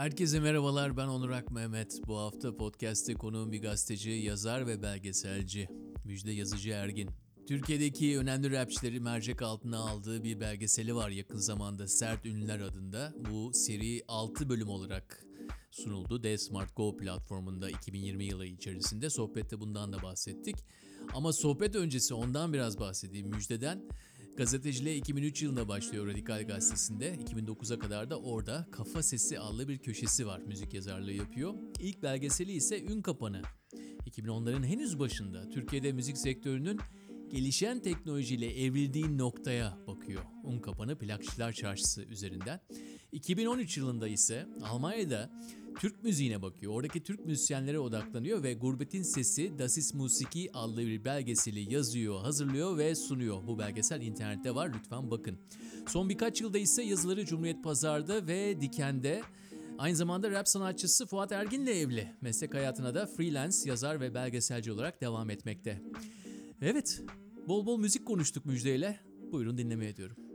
Herkese merhabalar ben Onur Ak Mehmet. Bu hafta podcast'te konuğum bir gazeteci, yazar ve belgeselci. Müjde Yazıcı Ergin. Türkiye'deki önemli rapçileri mercek altına aldığı bir belgeseli var yakın zamanda Sert Ünlüler adında. Bu seri 6 bölüm olarak sunuldu. D Smart Go platformunda 2020 yılı içerisinde sohbette bundan da bahsettik. Ama sohbet öncesi ondan biraz bahsedeyim Müjde'den. Gazeteciliğe 2003 yılında başlıyor Radikal Gazetesi'nde. 2009'a kadar da orada Kafa Sesi adlı bir köşesi var. Müzik yazarlığı yapıyor. İlk belgeseli ise Ün Kapanı. 2010'ların henüz başında Türkiye'de müzik sektörünün gelişen teknolojiyle evrildiği noktaya bakıyor. Un Kapanı Plakçılar Çarşısı üzerinden. 2013 yılında ise Almanya'da Türk müziğine bakıyor. Oradaki Türk müzisyenlere odaklanıyor ve Gurbetin Sesi Das ist Musiki adlı bir belgeseli yazıyor, hazırlıyor ve sunuyor. Bu belgesel internette var lütfen bakın. Son birkaç yılda ise yazıları Cumhuriyet Pazar'da ve Diken'de Aynı zamanda rap sanatçısı Fuat Ergin'le evli. Meslek hayatına da freelance yazar ve belgeselci olarak devam etmekte. Evet, bol bol müzik konuştuk Müjde'yle. Buyurun dinlemeye diyorum.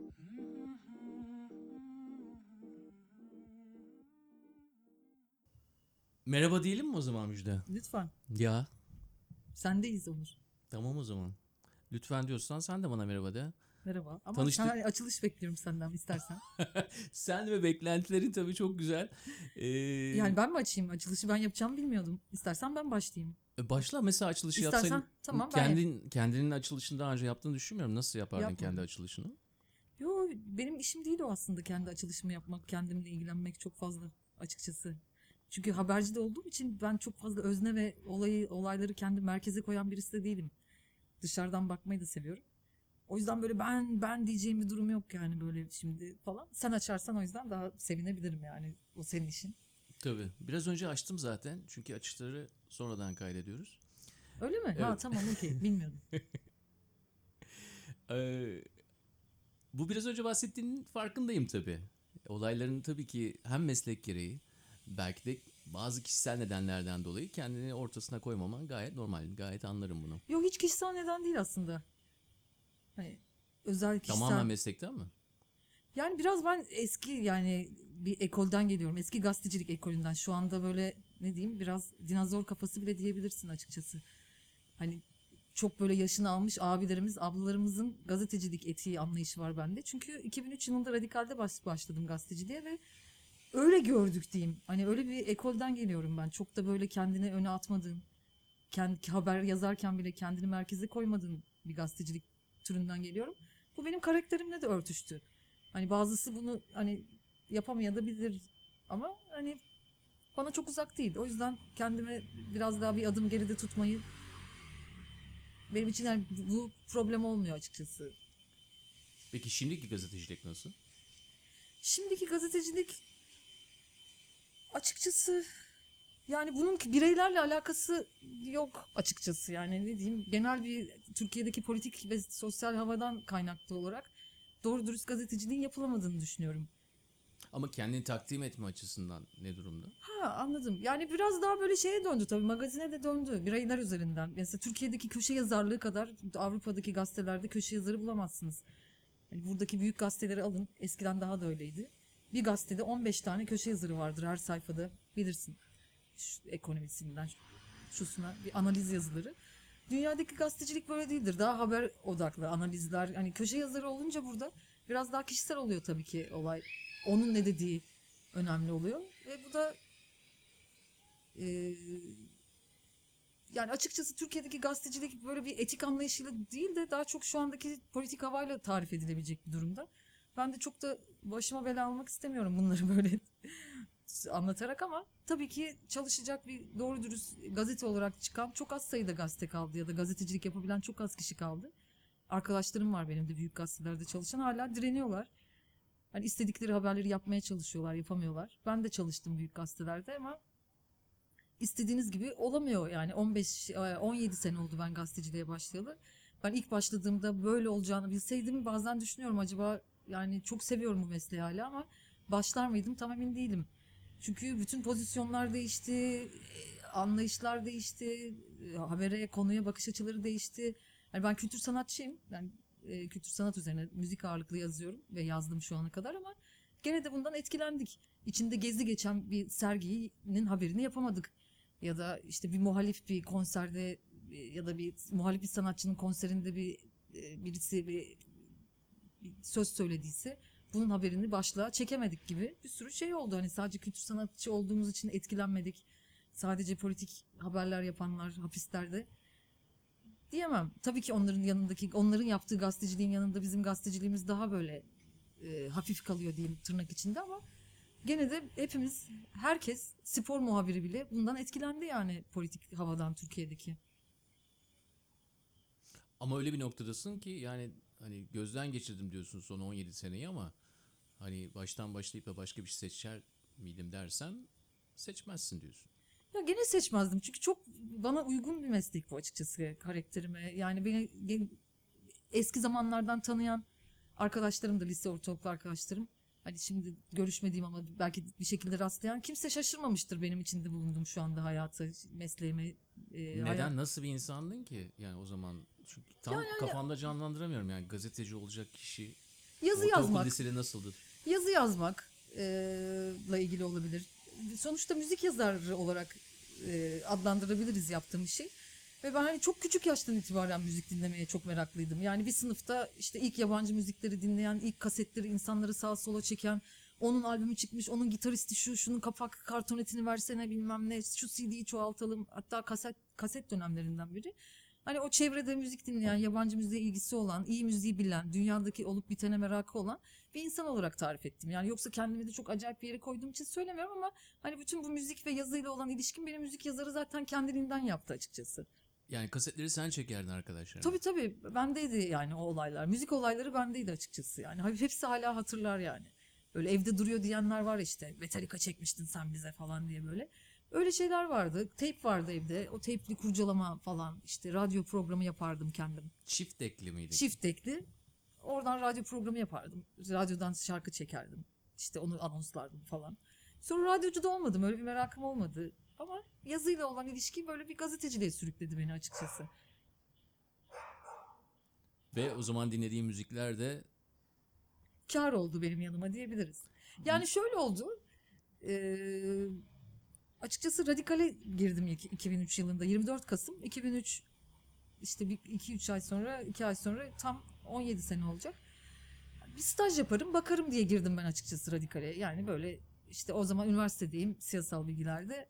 Merhaba diyelim mi o zaman Müjde? Lütfen. Ya, Sendeyiz Onur. tamam o zaman. Lütfen diyorsan sen de bana merhaba de. Merhaba. Ama Tanıştık. sen açılış bekliyorum senden istersen. Sen ve beklentilerin tabii çok güzel. Ee, yani ben mi açayım? Açılışı ben yapacağımı bilmiyordum. İstersen ben başlayayım. Başla mesela açılışı İstersen, yapsaydın. tamam, ben kendin, kendinin açılışını daha önce yaptığını düşünmüyorum. Nasıl yapardın Yapmadım. kendi açılışını? Yo benim işim değil o aslında kendi açılışımı yapmak, kendimle ilgilenmek çok fazla açıkçası. Çünkü haberci de olduğum için ben çok fazla özne ve olayı olayları kendi merkeze koyan birisi de değilim. Dışarıdan bakmayı da seviyorum. O yüzden böyle ben ben diyeceğim bir durum yok yani böyle şimdi falan. Sen açarsan o yüzden daha sevinebilirim yani o senin işin. Tabii. Biraz önce açtım zaten. Çünkü açışları sonradan kaydediyoruz. Öyle mi? Ha Evet. tamam okey bilmiyordum. Ee, bu biraz önce bahsettiğinin farkındayım tabii. Olayların tabii ki hem meslek gereği belki de bazı kişisel nedenlerden dolayı kendini ortasına koymaman gayet normal. Gayet anlarım bunu. Yok hiç kişisel neden değil aslında. Hani özel kişisel. Tamamen meslekten mi? Yani biraz ben eski yani bir ekolden geliyorum. Eski gazetecilik ekolünden. Şu anda böyle ne diyeyim biraz dinozor kafası bile diyebilirsin açıkçası. Hani çok böyle yaşını almış abilerimiz, ablalarımızın gazetecilik etiği anlayışı var bende. Çünkü 2003 yılında Radikal'de baş, başladım gazeteciliğe ve öyle gördük diyeyim. Hani öyle bir ekolden geliyorum ben. Çok da böyle kendini öne atmadığın, kendi haber yazarken bile kendini merkeze koymadığın bir gazetecilik türünden geliyorum. Bu benim karakterimle de örtüştü. Hani bazısı bunu hani yapamayabilir ama hani bana çok uzak değil. O yüzden kendime biraz daha bir adım geride tutmayı benim için yani bu problem olmuyor açıkçası. Peki şimdiki gazetecilik nasıl? Şimdiki gazetecilik açıkçası yani bunun bireylerle alakası yok açıkçası yani ne diyeyim genel bir Türkiye'deki politik ve sosyal havadan kaynaklı olarak doğru dürüst gazeteciliğin yapılamadığını düşünüyorum. Ama kendini takdim etme açısından ne durumda? Ha anladım. Yani biraz daha böyle şeye döndü tabii magazine de döndü. Bireyler üzerinden. Mesela Türkiye'deki köşe yazarlığı kadar Avrupa'daki gazetelerde köşe yazarı bulamazsınız. Yani buradaki büyük gazeteleri alın. Eskiden daha da öyleydi. Bir gazetede 15 tane köşe yazarı vardır her sayfada. Bilirsin. Şu, ekonomisinden şusuna bir analiz yazıları. Dünyadaki gazetecilik böyle değildir. Daha haber odaklı analizler. Hani köşe yazarı olunca burada biraz daha kişisel oluyor tabii ki olay. Onun ne dediği önemli oluyor. Ve bu da e, yani açıkçası Türkiye'deki gazetecilik böyle bir etik anlayışıyla değil de daha çok şu andaki politik havayla tarif edilebilecek bir durumda. Ben de çok da başıma bela almak istemiyorum bunları böyle anlatarak ama tabii ki çalışacak bir doğru dürüst gazete olarak çıkan çok az sayıda gazete kaldı ya da gazetecilik yapabilen çok az kişi kaldı. Arkadaşlarım var benim de büyük gazetelerde çalışan hala direniyorlar. Hani istedikleri haberleri yapmaya çalışıyorlar, yapamıyorlar. Ben de çalıştım büyük gazetelerde ama istediğiniz gibi olamıyor yani 15 e, 17 sene oldu ben gazeteciliğe başlayalı. Ben ilk başladığımda böyle olacağını bilseydim bazen düşünüyorum acaba yani çok seviyorum bu mesleği hala ama başlar mıydım tam emin değilim. Çünkü bütün pozisyonlar değişti, e, anlayışlar değişti, e, habere, konuya bakış açıları değişti. Yani ben kültür sanatçıyım. Ben e, kültür sanat üzerine müzik ağırlıklı yazıyorum ve yazdım şu ana kadar ama gene de bundan etkilendik. İçinde gezi geçen bir serginin haberini yapamadık. Ya da işte bir muhalif bir konserde e, ya da bir muhalif bir sanatçının konserinde bir birisi bir, söz söylediyse bunun haberini başlığa çekemedik gibi bir sürü şey oldu. Hani sadece kültür sanatçı olduğumuz için etkilenmedik. Sadece politik haberler yapanlar hapislerde diyemem. Tabii ki onların yanındaki onların yaptığı gazeteciliğin yanında bizim gazeteciliğimiz daha böyle e, hafif kalıyor diyeyim tırnak içinde ama gene de hepimiz herkes spor muhabiri bile bundan etkilendi yani politik havadan Türkiye'deki. Ama öyle bir noktadasın ki yani hani gözden geçirdim diyorsun son 17 seneyi ama hani baştan başlayıp da başka bir şey seçer miydim dersen seçmezsin diyorsun. Ya gene seçmezdim çünkü çok bana uygun bir meslek bu açıkçası karakterime. Yani beni eski zamanlardan tanıyan arkadaşlarım da lise ortaokul arkadaşlarım. Hani şimdi görüşmediğim ama belki bir şekilde rastlayan kimse şaşırmamıştır benim içinde bulunduğum şu anda hayatı, mesleğimi. e, Neden hayat- nasıl bir insandın ki yani o zaman çünkü tam kafamda canlandıramıyorum yani gazeteci olacak kişi Yazı ortaokul yazmak. lisede nasıldı? yazı yazmak e, la ilgili olabilir. Sonuçta müzik yazarı olarak e, adlandırabiliriz yaptığım işi. Ve ben hani çok küçük yaştan itibaren müzik dinlemeye çok meraklıydım. Yani bir sınıfta işte ilk yabancı müzikleri dinleyen, ilk kasetleri insanları sağa sola çeken, onun albümü çıkmış, onun gitaristi şu, şunun kapak kartonetini versene bilmem ne, şu CD'yi çoğaltalım. Hatta kaset, kaset dönemlerinden biri. Hani o çevrede müzik dinleyen, yabancı müziğe ilgisi olan, iyi müziği bilen, dünyadaki olup bitene merakı olan bir insan olarak tarif ettim. Yani yoksa kendimi de çok acayip bir yere koyduğum için söylemiyorum ama hani bütün bu müzik ve yazıyla olan ilişkim benim müzik yazarı zaten kendiliğinden yaptı açıkçası. Yani kasetleri sen çekerdin arkadaşlar. Tabii tabii bendeydi yani o olaylar. Müzik olayları bendeydi açıkçası yani. Hep- Hepsi hala hatırlar yani. Böyle evde duruyor diyenler var işte. Metallica çekmiştin sen bize falan diye böyle. Öyle şeyler vardı. Tape vardı evde. O tape'li kurcalama falan. işte radyo programı yapardım kendim. Çift ekli miydi? Çift tekli. Oradan radyo programı yapardım. Radyodan şarkı çekerdim. İşte onu anonslardım falan. Sonra radyocu da olmadım. Öyle bir merakım olmadı. Ama yazıyla olan ilişki böyle bir gazeteciliğe sürükledi beni açıkçası. Ve o zaman dinlediğin müzikler de Kar oldu benim yanıma diyebiliriz. Yani şöyle oldu. Eee, açıkçası radikale girdim ilk 2003 yılında. 24 Kasım 2003 işte bir 2-3 ay sonra 2 ay sonra tam 17 sene olacak. Bir staj yaparım bakarım diye girdim ben açıkçası radikale. Yani böyle işte o zaman üniversitedeyim siyasal bilgilerde.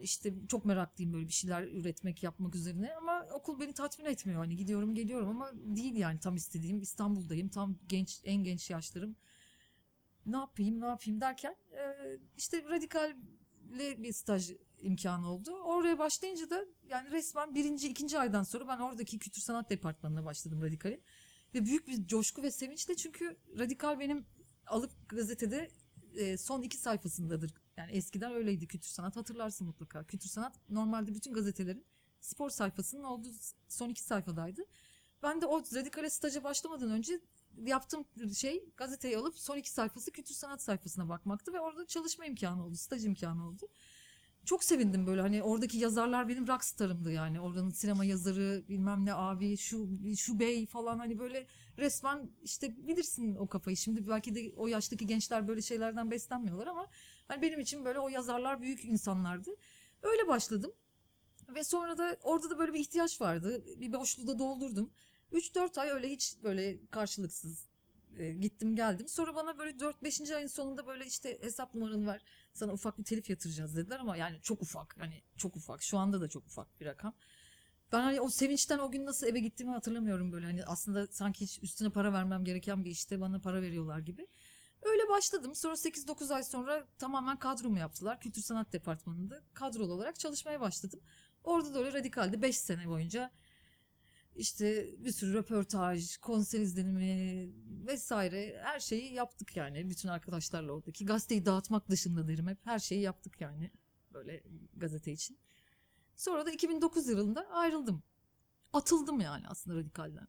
İşte çok meraklıyım böyle bir şeyler üretmek yapmak üzerine ama okul beni tatmin etmiyor. Hani gidiyorum geliyorum ama değil yani tam istediğim İstanbul'dayım tam genç en genç yaşlarım. Ne yapayım ne yapayım derken işte radikalle bir staj imkanı oldu. Oraya başlayınca da yani resmen birinci ikinci aydan sonra ben oradaki kültür sanat departmanına başladım radikalin. Ve büyük bir coşku ve sevinçle çünkü radikal benim alıp gazetede e, son iki sayfasındadır. Yani eskiden öyleydi kültür sanat hatırlarsın mutlaka. Kültür sanat normalde bütün gazetelerin spor sayfasının olduğu son iki sayfadaydı. Ben de o radikale staja başlamadan önce yaptığım şey gazeteyi alıp son iki sayfası kültür sanat sayfasına bakmaktı ve orada çalışma imkanı oldu, staj imkanı oldu. Çok sevindim böyle hani oradaki yazarlar benim rockstarımdı yani. Oranın sinema yazarı bilmem ne abi şu şu bey falan hani böyle resmen işte bilirsin o kafayı. Şimdi belki de o yaştaki gençler böyle şeylerden beslenmiyorlar ama hani benim için böyle o yazarlar büyük insanlardı. Öyle başladım. Ve sonra da orada da böyle bir ihtiyaç vardı. Bir boşluğu da doldurdum. 3-4 ay öyle hiç böyle karşılıksız e, gittim geldim. Sonra bana böyle 4-5. ayın sonunda böyle işte hesap numaranı ver. Sana ufak bir telif yatıracağız dediler ama yani çok ufak. Hani çok ufak. Şu anda da çok ufak bir rakam. Ben hani o sevinçten o gün nasıl eve gittiğimi hatırlamıyorum böyle. Hani aslında sanki hiç üstüne para vermem gereken bir işte bana para veriyorlar gibi. Öyle başladım. Sonra 8-9 ay sonra tamamen kadromu yaptılar. Kültür Sanat Departmanı'nda kadrolu olarak çalışmaya başladım. Orada da öyle radikaldi 5 sene boyunca işte bir sürü röportaj, konser izlenimi vesaire her şeyi yaptık yani bütün arkadaşlarla oradaki. Gazeteyi dağıtmak dışında derim hep her şeyi yaptık yani böyle gazete için. Sonra da 2009 yılında ayrıldım. Atıldım yani aslında radikalden.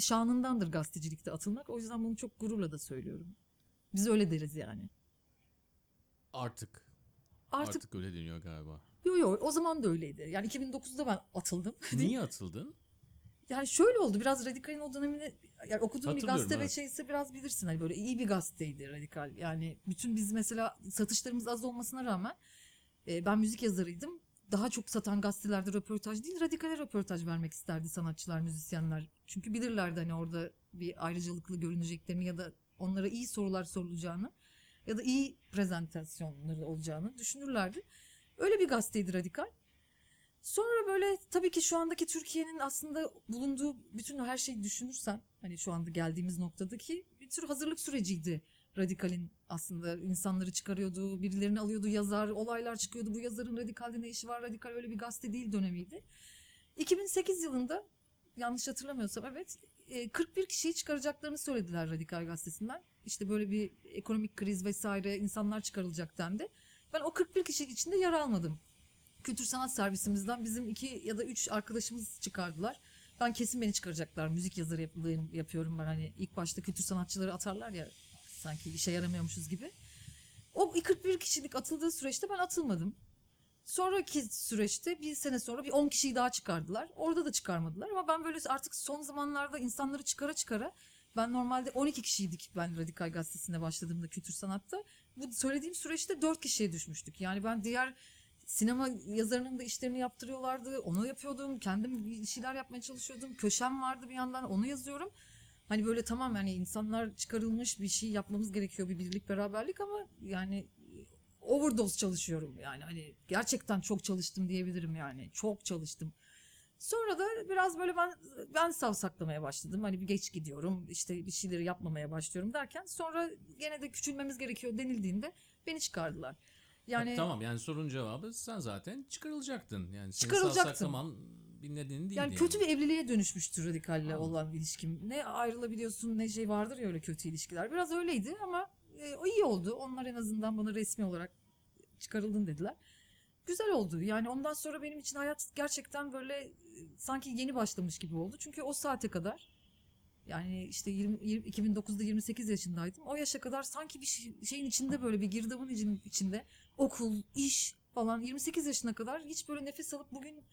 Şanındandır gazetecilikte atılmak. O yüzden bunu çok gururla da söylüyorum. Biz öyle deriz yani. artık Artık, artık öyle deniyor galiba. Yo yo o zaman da öyleydi. Yani 2009'da ben atıldım. Niye atıldın? yani şöyle oldu biraz Radikal'in o dönemini yani okuduğum bir gazete ve evet. şeyse biraz bilirsin hani böyle iyi bir gazeteydi Radikal. Yani bütün biz mesela satışlarımız az olmasına rağmen e, ben müzik yazarıydım. Daha çok satan gazetelerde röportaj değil Radikal'e röportaj vermek isterdi sanatçılar, müzisyenler. Çünkü bilirlerdi hani orada bir ayrıcalıklı görüneceklerini ya da onlara iyi sorular sorulacağını ya da iyi prezentasyonları olacağını düşünürlerdi. Öyle bir gazeteydi Radikal. Sonra böyle tabii ki şu andaki Türkiye'nin aslında bulunduğu bütün her şeyi düşünürsen hani şu anda geldiğimiz noktadaki bir tür hazırlık süreciydi Radikal'in aslında insanları çıkarıyordu, birilerini alıyordu yazar, olaylar çıkıyordu. Bu yazarın Radikal'de ne işi var? Radikal öyle bir gazete değil dönemiydi. 2008 yılında yanlış hatırlamıyorsam evet e, 41 kişiyi çıkaracaklarını söylediler Radikal gazetesinden. İşte böyle bir ekonomik kriz vesaire insanlar çıkarılacak dendi. Ben o 41 kişi içinde yer almadım kültür sanat servisimizden bizim iki ya da üç arkadaşımız çıkardılar. Ben kesin beni çıkaracaklar. Müzik yazarı yap- yapıyorum ben. Hani ilk başta kültür sanatçıları atarlar ya sanki işe yaramıyormuşuz gibi. O 41 kişilik atıldığı süreçte ben atılmadım. Sonraki süreçte bir sene sonra bir 10 kişiyi daha çıkardılar. Orada da çıkarmadılar ama ben böyle artık son zamanlarda insanları çıkara çıkara ben normalde 12 kişiydik ben Radikal Gazetesi'ne başladığımda kültür sanatta. Bu söylediğim süreçte 4 kişiye düşmüştük. Yani ben diğer sinema yazarının da işlerini yaptırıyorlardı. Onu yapıyordum. Kendim bir şeyler yapmaya çalışıyordum. Köşem vardı bir yandan onu yazıyorum. Hani böyle tamam yani insanlar çıkarılmış bir şey yapmamız gerekiyor bir birlik beraberlik ama yani overdose çalışıyorum yani hani gerçekten çok çalıştım diyebilirim yani çok çalıştım. Sonra da biraz böyle ben ben savsaklamaya başladım. Hani bir geç gidiyorum işte bir şeyleri yapmamaya başlıyorum derken sonra gene de küçülmemiz gerekiyor denildiğinde beni çıkardılar. Yani Ha, tamam yani sorunun cevabı sen zaten çıkarılacaktın. Yani Çıkarılacaktım. savsaklaman bir nedeni değildi. Yani kötü bir evliliğe dönüşmüştür radikalle Anladım. olan ilişkim. Ne ayrılabiliyorsun ne şey vardır ya öyle kötü ilişkiler. Biraz öyleydi ama e, o iyi oldu. Onlar en azından bana resmi olarak çıkarıldın dediler. Güzel oldu. Yani ondan sonra benim için hayat gerçekten böyle e, sanki yeni başlamış gibi oldu. Çünkü o saate kadar yani işte 20, 20 2009'da 28 yaşındaydım. O yaşa kadar sanki bir şey- şeyin içinde böyle bir girdabın için- içinde okul, iş falan 28 yaşına kadar hiç böyle nefes alıp bugün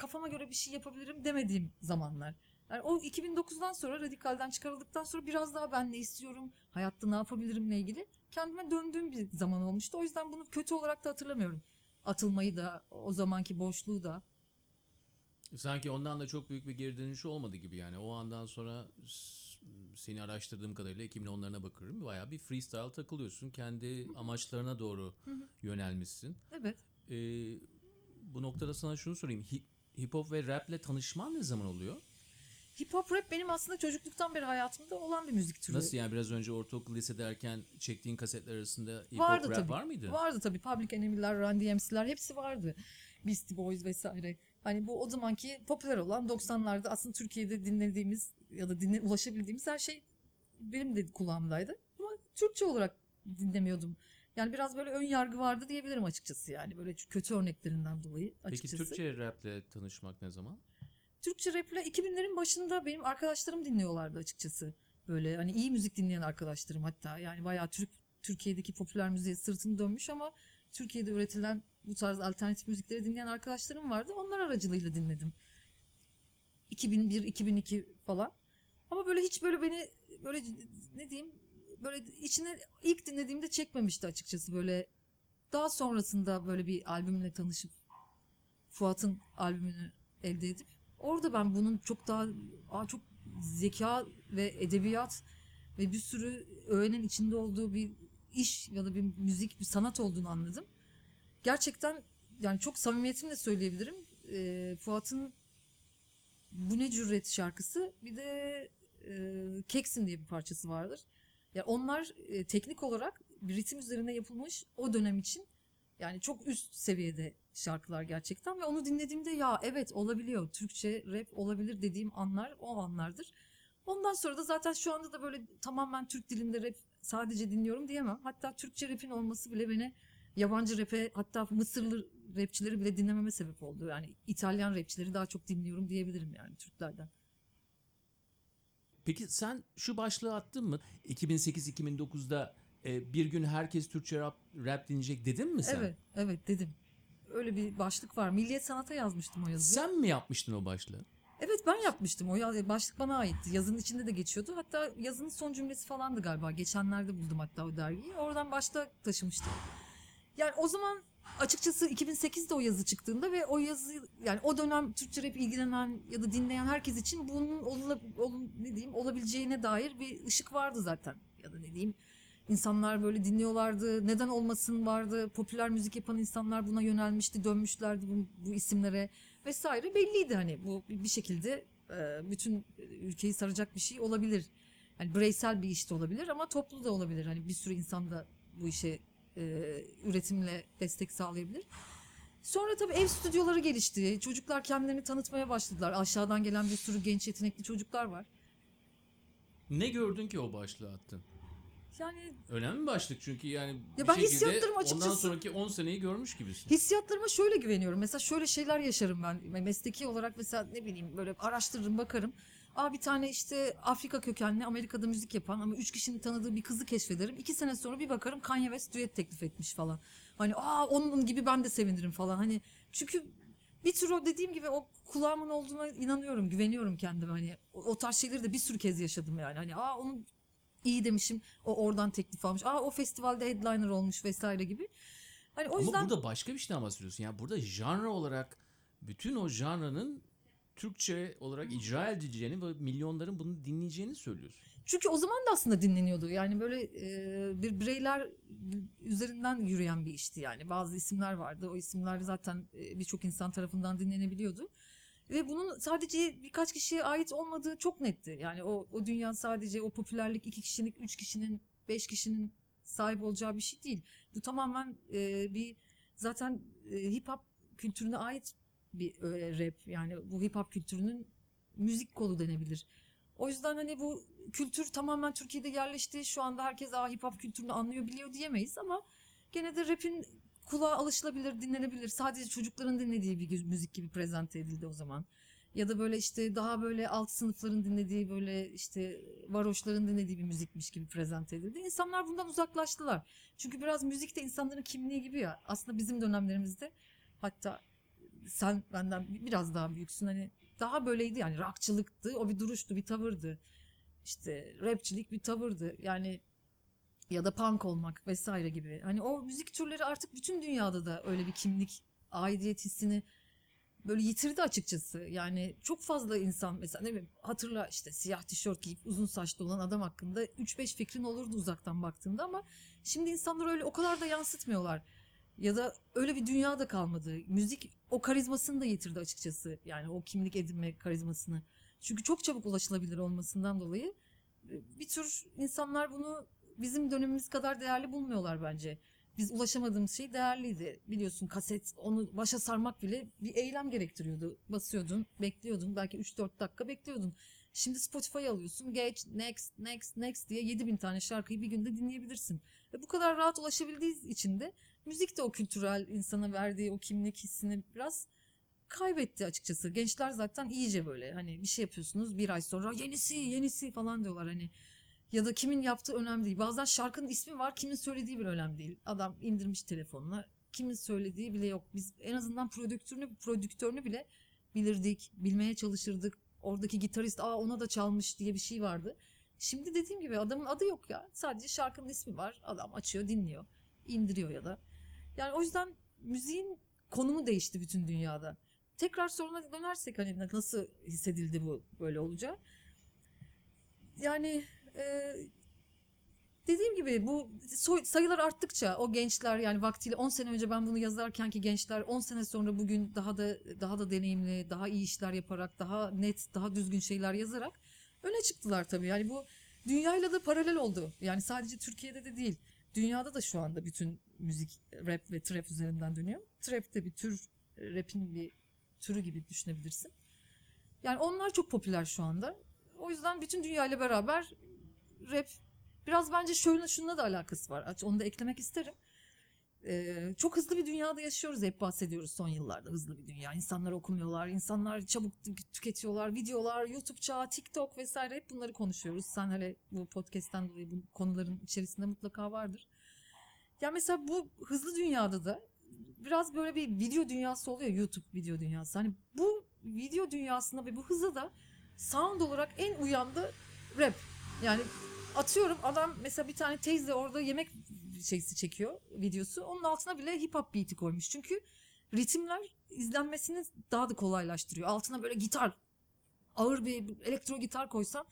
kafama göre bir şey yapabilirim demediğim zamanlar. Yani o 2009'dan sonra radikalden çıkarıldıktan sonra biraz daha ben ne istiyorum, hayatta ne yapabilirimle ilgili kendime döndüğüm bir zaman olmuştu. O yüzden bunu kötü olarak da hatırlamıyorum. Atılmayı da, o zamanki boşluğu da. Sanki ondan da çok büyük bir geri dönüşü olmadı gibi yani. O andan sonra seni araştırdığım kadarıyla 2010'larına bakıyorum. Bayağı bir freestyle takılıyorsun. Kendi amaçlarına doğru yönelmişsin. Evet. Ee, bu noktada sana şunu sorayım. Hi- hip hop ve raple tanışman ne zaman oluyor? Hip hop rap benim aslında çocukluktan beri hayatımda olan bir müzik türü. Nasıl yani biraz önce ortaokul lise derken çektiğin kasetler arasında hip hop rap tabii. var mıydı? Vardı tabii. Public Enemy'ler, Run DMC'ler hepsi vardı. Beastie Boys vesaire. Hani bu o zamanki popüler olan 90'larda aslında Türkiye'de dinlediğimiz ya da dinle, ulaşabildiğimiz her şey benim de kulağımdaydı. Ama Türkçe olarak dinlemiyordum. Yani biraz böyle ön yargı vardı diyebilirim açıkçası yani. Böyle kötü örneklerinden dolayı Peki açıkçası. Türkçe raple tanışmak ne zaman? Türkçe rap'le 2000'lerin başında benim arkadaşlarım dinliyorlardı açıkçası. Böyle hani iyi müzik dinleyen arkadaşlarım hatta. Yani bayağı Türk Türkiye'deki popüler müziğe sırtını dönmüş ama Türkiye'de üretilen bu tarz alternatif müzikleri dinleyen arkadaşlarım vardı. Onlar aracılığıyla dinledim. 2001, 2002 falan. Ama böyle hiç böyle beni böyle ne diyeyim böyle içine ilk dinlediğimde çekmemişti açıkçası böyle. Daha sonrasında böyle bir albümle tanışıp Fuat'ın albümünü elde edip orada ben bunun çok daha aa, çok zeka ve edebiyat ve bir sürü öğenin içinde olduğu bir iş ya da bir müzik, bir sanat olduğunu anladım. Gerçekten yani çok samimiyetimle söyleyebilirim. Ee, Fuat'ın Bu Ne Cüret şarkısı bir de e, Keksin diye bir parçası vardır. Ya onlar e, teknik olarak bir ritim üzerine yapılmış o dönem için yani çok üst seviyede şarkılar gerçekten ve onu dinlediğimde ya evet olabiliyor. Türkçe rap olabilir dediğim anlar o anlardır. Ondan sonra da zaten şu anda da böyle tamamen Türk dilinde rap sadece dinliyorum diyemem. Hatta Türkçe rapin olması bile beni yabancı rap'e hatta Mısırlı rapçileri bile dinlememe sebep oldu. Yani İtalyan rapçileri daha çok dinliyorum diyebilirim yani Türklerden. Peki sen şu başlığı attın mı? 2008-2009'da e, bir gün herkes Türkçe rap, rap dinleyecek dedin mi sen? Evet, evet dedim. Öyle bir başlık var. Milliyet Sanat'a yazmıştım o yazıyı. Sen mi yapmıştın o başlığı? Evet ben yapmıştım. O ya- başlık bana aitti. Yazının içinde de geçiyordu. Hatta yazının son cümlesi falandı galiba. Geçenlerde buldum hatta o dergiyi. Oradan başta taşımıştım. Yani o zaman açıkçası 2008'de o yazı çıktığında ve o yazı yani o dönem Türkçe rap ilgilenen ya da dinleyen herkes için bunun olula, olun, ne diyeyim olabileceğine dair bir ışık vardı zaten. Ya da ne diyeyim insanlar böyle dinliyorlardı. Neden olmasın vardı. Popüler müzik yapan insanlar buna yönelmişti, dönmüşlerdi bu, bu isimlere vesaire belliydi hani bu bir şekilde e, bütün ülkeyi saracak bir şey olabilir. Hani bireysel bir iş de olabilir ama toplu da olabilir. Hani bir sürü insan da bu işe e, üretimle destek sağlayabilir. Sonra tabii ev stüdyoları gelişti. Çocuklar kendilerini tanıtmaya başladılar. Aşağıdan gelen bir sürü genç yetenekli çocuklar var. Ne gördün ki o başlığı attın? Yani Önemli bir başlık çünkü yani Ya ben hissiyatlarım ondan açıkçası- sonraki 10 seneyi görmüş gibisin. Hissiyatlarıma şöyle güveniyorum. Mesela şöyle şeyler yaşarım ben. Mesleki olarak mesela ne bileyim böyle araştırırım bakarım. Aa bir tane işte Afrika kökenli Amerika'da müzik yapan ama üç kişinin tanıdığı bir kızı keşfederim. İki sene sonra bir bakarım Kanye West düet teklif etmiş falan. Hani aa onun gibi ben de sevinirim falan. Hani çünkü bir tür o dediğim gibi o kulağımın olduğuna inanıyorum, güveniyorum kendime. Hani o, o tarz şeyleri de bir sürü kez yaşadım yani. Hani aa onun iyi demişim. O oradan teklif almış. Aa o festivalde headliner olmuş vesaire gibi. Hani o yüzden Ama burada başka bir şeyden bahsediyorsun. Yani burada janra olarak bütün o janranın Türkçe olarak icra edileceğini ve milyonların bunu dinleyeceğini söylüyorsun. Çünkü o zaman da aslında dinleniyordu. Yani böyle e, bir bireyler üzerinden yürüyen bir işti yani. Bazı isimler vardı. O isimler zaten e, birçok insan tarafından dinlenebiliyordu. Ve bunun sadece birkaç kişiye ait olmadığı çok netti. Yani o, o dünya sadece o popülerlik iki kişinin, üç kişinin, beş kişinin sahip olacağı bir şey değil. Bu tamamen e, bir zaten e, hip hop kültürüne ait bir e, rap. Yani bu hip hop kültürünün müzik kolu denebilir. O yüzden hani bu kültür tamamen Türkiye'de yerleşti. Şu anda herkes Aa, hip hop kültürünü anlıyor biliyor diyemeyiz ama gene de rap'in kulağa alışılabilir, dinlenebilir. Sadece çocukların dinlediği bir müzik gibi prezente edildi o zaman. Ya da böyle işte daha böyle alt sınıfların dinlediği böyle işte varoşların dinlediği bir müzikmiş gibi prezente edildi. İnsanlar bundan uzaklaştılar. Çünkü biraz müzik de insanların kimliği gibi ya. Aslında bizim dönemlerimizde hatta sen benden biraz daha büyüksün hani daha böyleydi yani rockçılıktı o bir duruştu bir tavırdı işte rapçilik bir tavırdı yani ya da punk olmak vesaire gibi hani o müzik türleri artık bütün dünyada da öyle bir kimlik aidiyet hissini böyle yitirdi açıkçası yani çok fazla insan mesela ne bileyim hatırla işte siyah tişört giyip uzun saçlı olan adam hakkında 3-5 fikrin olurdu uzaktan baktığında ama şimdi insanlar öyle o kadar da yansıtmıyorlar ya da öyle bir dünya da kalmadı. Müzik o karizmasını da yitirdi açıkçası. Yani o kimlik edinme karizmasını. Çünkü çok çabuk ulaşılabilir olmasından dolayı e, bir tür insanlar bunu bizim dönemimiz kadar değerli bulmuyorlar bence. Biz ulaşamadığımız şey değerliydi. Biliyorsun kaset onu başa sarmak bile bir eylem gerektiriyordu. Basıyordun, bekliyordun. Belki 3-4 dakika bekliyordun. Şimdi Spotify alıyorsun. Geç, next, next, next diye 7000 tane şarkıyı bir günde dinleyebilirsin. Ve bu kadar rahat ulaşabildiği için de müzik de o kültürel insana verdiği o kimlik hissini biraz kaybetti açıkçası. Gençler zaten iyice böyle hani bir şey yapıyorsunuz bir ay sonra yenisi yenisi falan diyorlar hani. Ya da kimin yaptığı önemli değil. Bazen şarkının ismi var kimin söylediği bile önemli değil. Adam indirmiş telefonuna kimin söylediği bile yok. Biz en azından prodüktörünü, prodüktörünü bile bilirdik, bilmeye çalışırdık. Oradaki gitarist aa ona da çalmış diye bir şey vardı. Şimdi dediğim gibi adamın adı yok ya. Sadece şarkının ismi var. Adam açıyor, dinliyor, indiriyor ya da. Yani o yüzden müziğin konumu değişti bütün dünyada. Tekrar soruna dönersek hani nasıl hissedildi bu böyle olacağı. Yani e, dediğim gibi bu soy- sayılar arttıkça o gençler yani vaktiyle 10 sene önce ben bunu yazarken ki gençler 10 sene sonra bugün daha da daha da deneyimli, daha iyi işler yaparak, daha net, daha düzgün şeyler yazarak öne çıktılar tabii. Yani bu dünyayla da paralel oldu. Yani sadece Türkiye'de de değil. Dünyada da şu anda bütün müzik rap ve trap üzerinden dönüyor. Trap de bir tür, rap'in bir türü gibi düşünebilirsin. Yani onlar çok popüler şu anda. O yüzden bütün dünyayla beraber rap biraz bence şöyle şununla da alakası var. Onu da eklemek isterim. Ee, çok hızlı bir dünyada yaşıyoruz hep bahsediyoruz son yıllarda hızlı bir dünya. İnsanlar okumuyorlar, insanlar çabuk tü- tüketiyorlar, videolar, YouTube çağı, TikTok vesaire hep bunları konuşuyoruz. Sen hele bu podcast'ten dolayı bu konuların içerisinde mutlaka vardır. Ya mesela bu hızlı dünyada da biraz böyle bir video dünyası oluyor YouTube video dünyası. Hani bu video dünyasında ve bu hıza da sound olarak en uyan rap. Yani atıyorum adam mesela bir tane teyze orada yemek şeysi çekiyor videosu. Onun altına bile hip hop beat'i koymuş. Çünkü ritimler izlenmesini daha da kolaylaştırıyor. Altına böyle gitar ağır bir elektro gitar koysan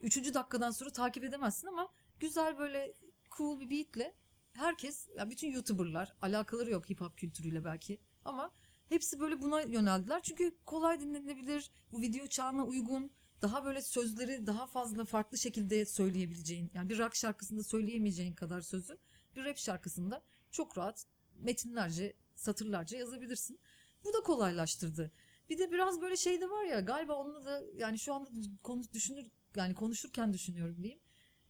3. dakikadan sonra takip edemezsin ama güzel böyle cool bir beatle herkes ya bütün YouTuber'lar alakaları yok hip hop kültürüyle belki ama hepsi böyle buna yöneldiler. Çünkü kolay dinlenebilir, bu video çağına uygun, daha böyle sözleri daha fazla farklı şekilde söyleyebileceğin yani bir rock şarkısında söyleyemeyeceğin kadar sözü bir rap şarkısında çok rahat metinlerce, satırlarca yazabilirsin. Bu da kolaylaştırdı. Bir de biraz böyle şey de var ya galiba onunla da yani şu anda konu düşünür yani konuşurken düşünüyorum diyeyim.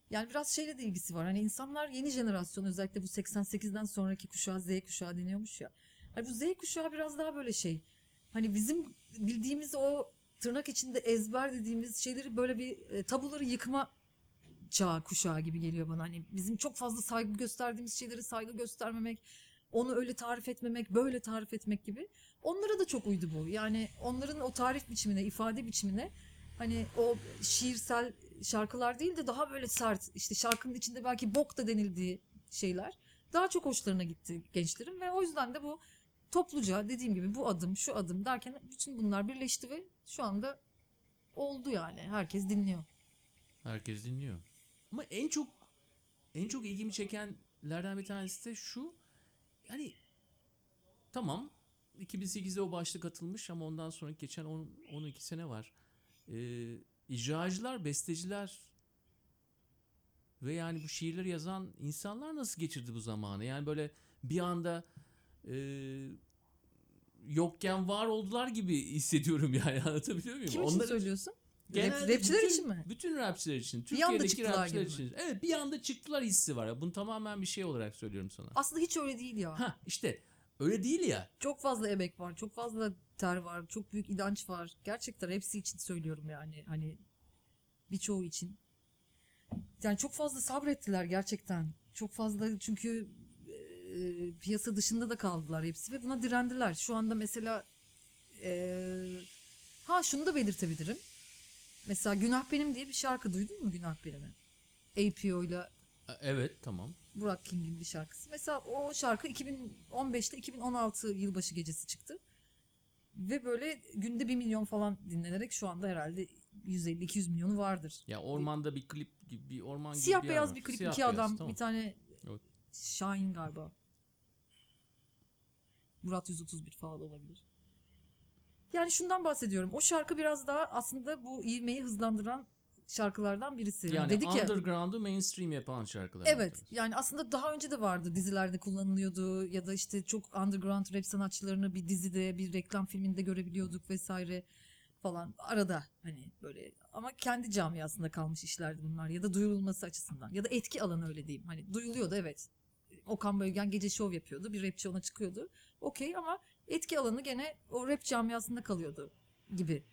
Yani biraz şeyle de ilgisi var. Hani insanlar yeni jenerasyon özellikle bu 88'den sonraki kuşağı Z kuşağı deniyormuş ya. Hani bu Z kuşağı biraz daha böyle şey. Hani bizim bildiğimiz o tırnak içinde ezber dediğimiz şeyleri böyle bir e, tabuları yıkma çağı kuşağı gibi geliyor bana. Hani bizim çok fazla saygı gösterdiğimiz şeyleri saygı göstermemek, onu öyle tarif etmemek, böyle tarif etmek gibi. Onlara da çok uydu bu. Yani onların o tarif biçimine, ifade biçimine hani o şiirsel şarkılar değil de daha böyle sert işte şarkının içinde belki bok da denildiği şeyler daha çok hoşlarına gitti gençlerin ve o yüzden de bu topluca dediğim gibi bu adım şu adım derken bütün bunlar birleşti ve şu anda oldu yani herkes dinliyor. Herkes dinliyor. Ama en çok en çok ilgimi çekenlerden bir tanesi de şu. Yani tamam 2008'de o başlık atılmış ama ondan sonra geçen 10, 12 sene var. Ee, icracılar, besteciler ve yani bu şiirleri yazan insanlar nasıl geçirdi bu zamanı? Yani böyle bir anda e, yokken var oldular gibi hissediyorum yani anlatabiliyor muyum? Kim için Onları- söylüyorsun? Genelde rapçiler bütün- için mi? Bütün rapçiler için. Türkiye'deki çıktılar rapçiler gibi mi? için. Evet bir anda çıktılar hissi var. Bunu tamamen bir şey olarak söylüyorum sana. Aslında hiç öyle değil ya. Ha işte öyle değil ya. Çok fazla emek var, çok fazla ter var, çok büyük inanç var. Gerçekten hepsi için söylüyorum yani. Hani birçoğu için. Yani çok fazla sabrettiler gerçekten. Çok fazla çünkü e, piyasa dışında da kaldılar hepsi ve buna direndiler. Şu anda mesela e, ha şunu da belirtebilirim. Mesela Günah Benim diye bir şarkı duydun mu Günah Benim'i? APO ile Evet tamam. Burak King'in bir şarkısı. Mesela o şarkı 2015'te 2016 yılbaşı gecesi çıktı. Ve böyle günde 1 milyon falan dinlenerek şu anda herhalde 150-200 milyonu vardır. Ya ormanda bir klip gibi bir orman gibi Siyah bir beyaz var. bir klip Siyah iki beyaz, adam tamam. bir tane Evet. Şahin galiba. Murat 131 falan olabilir. Yani şundan bahsediyorum. O şarkı biraz daha aslında bu ivmeyi hızlandıran şarkılardan birisi. Yani Dedik ya underground'u mainstream yapan şarkılar. Evet yani aslında daha önce de vardı dizilerde kullanılıyordu ya da işte çok underground rap sanatçılarını bir dizide bir reklam filminde görebiliyorduk vesaire falan arada hani böyle ama kendi camiasında kalmış işlerdi bunlar ya da duyurulması açısından ya da etki alanı öyle diyeyim hani duyuluyordu evet Okan Bölgen gece şov yapıyordu bir rapçi ona çıkıyordu okey ama etki alanı gene o rap camiasında kalıyordu gibi.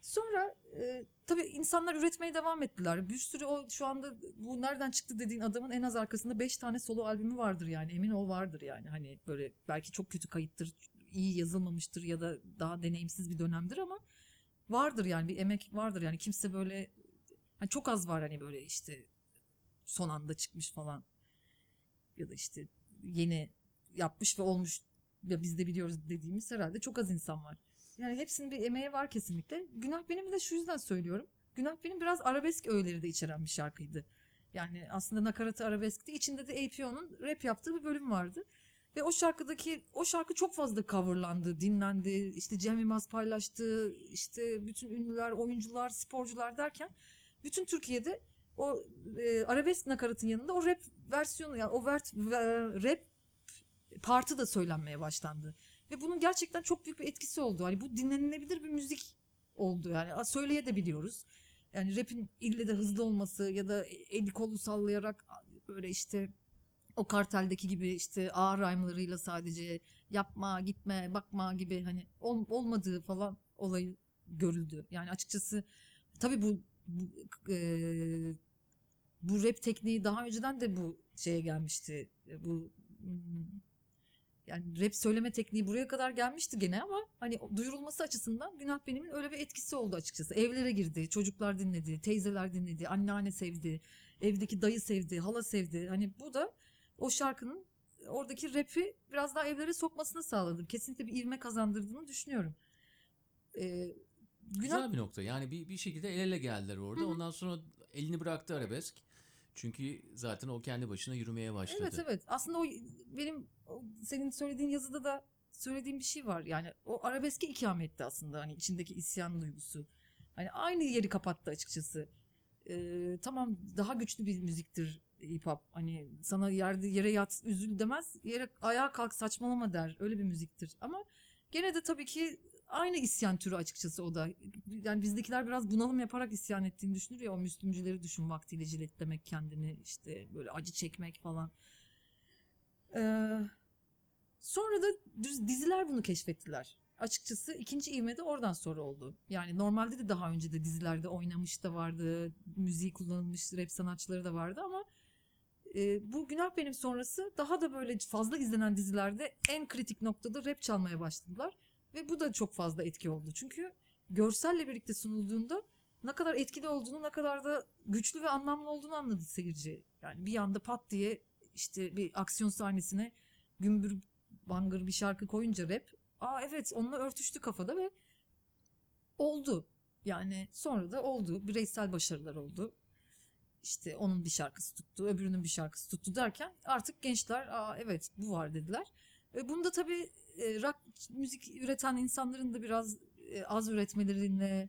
Sonra e, tabii insanlar üretmeye devam ettiler. Bir sürü o şu anda bu nereden çıktı dediğin adamın en az arkasında 5 tane solo albümü vardır yani. Emin ol vardır yani. Hani böyle belki çok kötü kayıttır, iyi yazılmamıştır ya da daha deneyimsiz bir dönemdir ama vardır yani bir emek vardır yani. Kimse böyle hani çok az var hani böyle işte son anda çıkmış falan ya da işte yeni yapmış ve olmuş ya biz de biliyoruz dediğimiz herhalde çok az insan var. Yani hepsinin bir emeği var kesinlikle. Günah benim de şu yüzden söylüyorum. Günah benim biraz arabesk öğeleri de içeren bir şarkıydı. Yani aslında nakaratı arabeskti. İçinde de APO'nun rap yaptığı bir bölüm vardı. Ve o şarkıdaki o şarkı çok fazla coverlandı, dinlendi. İşte Cem Yılmaz paylaştı. İşte bütün ünlüler, oyuncular, sporcular derken bütün Türkiye'de o e, arabesk nakaratın yanında o rap versiyonu yani o vert, ve- rap partı da söylenmeye başlandı. Ve bunun gerçekten çok büyük bir etkisi oldu. Hani bu dinlenilebilir bir müzik oldu yani. Söyleye de biliyoruz. Yani rap'in ille de hızlı olması ya da eli kolu sallayarak böyle işte o karteldeki gibi işte ağır rhyme'larıyla sadece yapma, gitme, bakma gibi hani ol- olmadığı falan olayı görüldü. Yani açıkçası tabii bu bu, eee, bu rap tekniği daha önceden de bu şeye gelmişti. Bu hmm, yani rap söyleme tekniği buraya kadar gelmişti gene ama hani duyurulması açısından Günah Benim'in öyle bir etkisi oldu açıkçası. Evlere girdi, çocuklar dinledi, teyzeler dinledi, anneanne sevdi, evdeki dayı sevdi, hala sevdi. Hani bu da o şarkının oradaki rap'i biraz daha evlere sokmasını sağladı. Kesinlikle bir ivme kazandırdığını düşünüyorum. Ee, Günah Güzel bir nokta. Yani bir, bir şekilde el ele geldiler orada. Ondan sonra elini bıraktı arabesk. Çünkü zaten o kendi başına yürümeye başladı. Evet evet. Aslında o benim senin söylediğin yazıda da söylediğim bir şey var. Yani o arabeske ikametti aslında hani içindeki isyan duygusu. Hani aynı yeri kapattı açıkçası. Ee, tamam daha güçlü bir müziktir hip hop. Hani sana yerde yere yat üzül demez. Yere ayağa kalk saçmalama der. Öyle bir müziktir. Ama gene de tabii ki aynı isyan türü açıkçası o da. Yani bizdekiler biraz bunalım yaparak isyan ettiğini düşünür ya o Müslümcüleri düşün vaktiyle jiletlemek kendini işte böyle acı çekmek falan. Ee, sonra da diziler bunu keşfettiler. Açıkçası ikinci ivme de oradan sonra oldu. Yani normalde de daha önce de dizilerde oynamış da vardı. Müziği kullanılmış rap sanatçıları da vardı ama e, bu Günah Benim sonrası daha da böyle fazla izlenen dizilerde en kritik noktada rap çalmaya başladılar. Ve bu da çok fazla etki oldu. Çünkü görselle birlikte sunulduğunda ne kadar etkili olduğunu, ne kadar da güçlü ve anlamlı olduğunu anladı seyirci. Yani bir anda pat diye işte bir aksiyon sahnesine gümbür bangır bir şarkı koyunca rap, aa evet onunla örtüştü kafada ve oldu. Yani sonra da oldu. Bireysel başarılar oldu. İşte onun bir şarkısı tuttu, öbürünün bir şarkısı tuttu derken artık gençler aa evet bu var dediler. Ve bunda tabii e, rock müzik üreten insanların da biraz e, az üretmeleriyle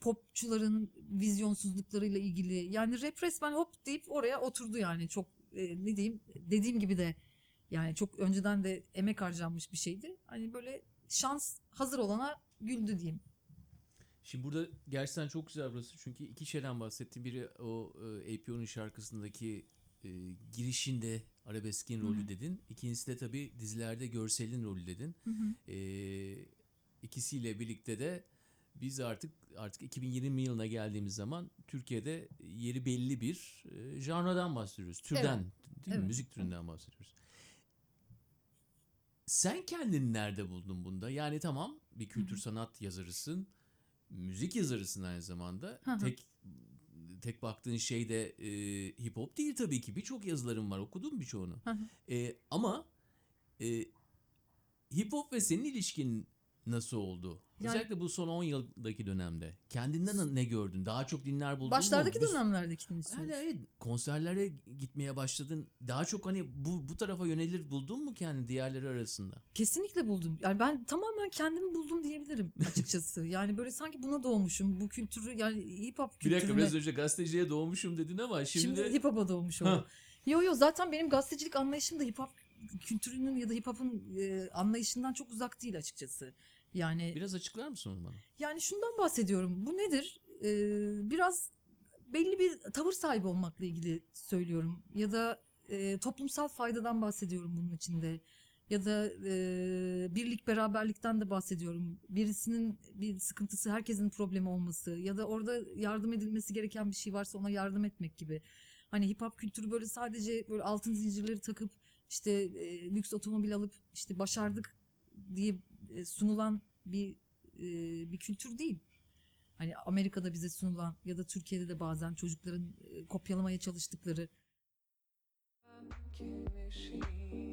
popçuların vizyonsuzluklarıyla ilgili. Yani rap resmen hop deyip oraya oturdu yani çok e, ne diyeyim dediğim gibi de yani çok önceden de emek harcanmış bir şeydi. Hani böyle şans hazır olana güldü diyeyim. Şimdi burada gerçekten çok güzel burası. Çünkü iki şeyden bahsettim. Biri o e, APO'nun şarkısındaki e, girişinde arabeskin rolü dedin. İkincisi de tabii dizilerde görselin rolü dedin. E, ikisiyle birlikte de biz artık artık 2020 yılına geldiğimiz zaman Türkiye'de yeri belli bir e, janradan bahsediyoruz. Türden, değil mi? Evet. Müzik türünden bahsediyoruz. Sen kendini nerede buldun bunda? Yani tamam bir kültür sanat yazarısın, müzik yazarısın aynı zamanda. Hı hı. tek tek baktığın şey de e, hip hop değil tabii ki. Birçok yazılarım var. Okudum birçoğunu. E, ama e, hip hop ve senin ilişkin nasıl oldu? Yani- Özellikle bu son 10 yıldaki dönemde. Kendinden ne gördün? Daha çok dinler buldun Başlardaki mu? Bir- dönemlerdeki mi yani evet, konserlere gitmeye başladın. Daha çok hani bu bu tarafa yönelir buldun mu kendini diğerleri arasında? Kesinlikle buldum. Yani ben tamamen kendimi buldum diyebilirim açıkçası. yani böyle sanki buna doğmuşum. Bu kültürü yani hip hop Bir kültürüne. dakika biraz önce gazeteciliğe doğmuşum dedin ama şimdi, Şimdi, hip hop'a doğmuş Ha. oldu. Yo yo zaten benim gazetecilik anlayışım da hip hop kültürünün ya da hip hop'un e, anlayışından çok uzak değil açıkçası. Yani biraz açıklar mısın onu bana? yani şundan bahsediyorum. Bu nedir? Ee, biraz belli bir tavır sahibi olmakla ilgili söylüyorum. Ya da e, toplumsal faydadan bahsediyorum bunun içinde. Ya da e, birlik beraberlikten de bahsediyorum. Birisinin bir sıkıntısı herkesin problemi olması ya da orada yardım edilmesi gereken bir şey varsa ona yardım etmek gibi. Hani hip hop kültürü böyle sadece böyle altın zincirleri takıp işte e, lüks otomobil alıp işte başardık diye e, sunulan bir e, bir kültür değil. Hani Amerika'da bize sunulan ya da Türkiye'de de bazen çocukların e, kopyalamaya çalıştıkları که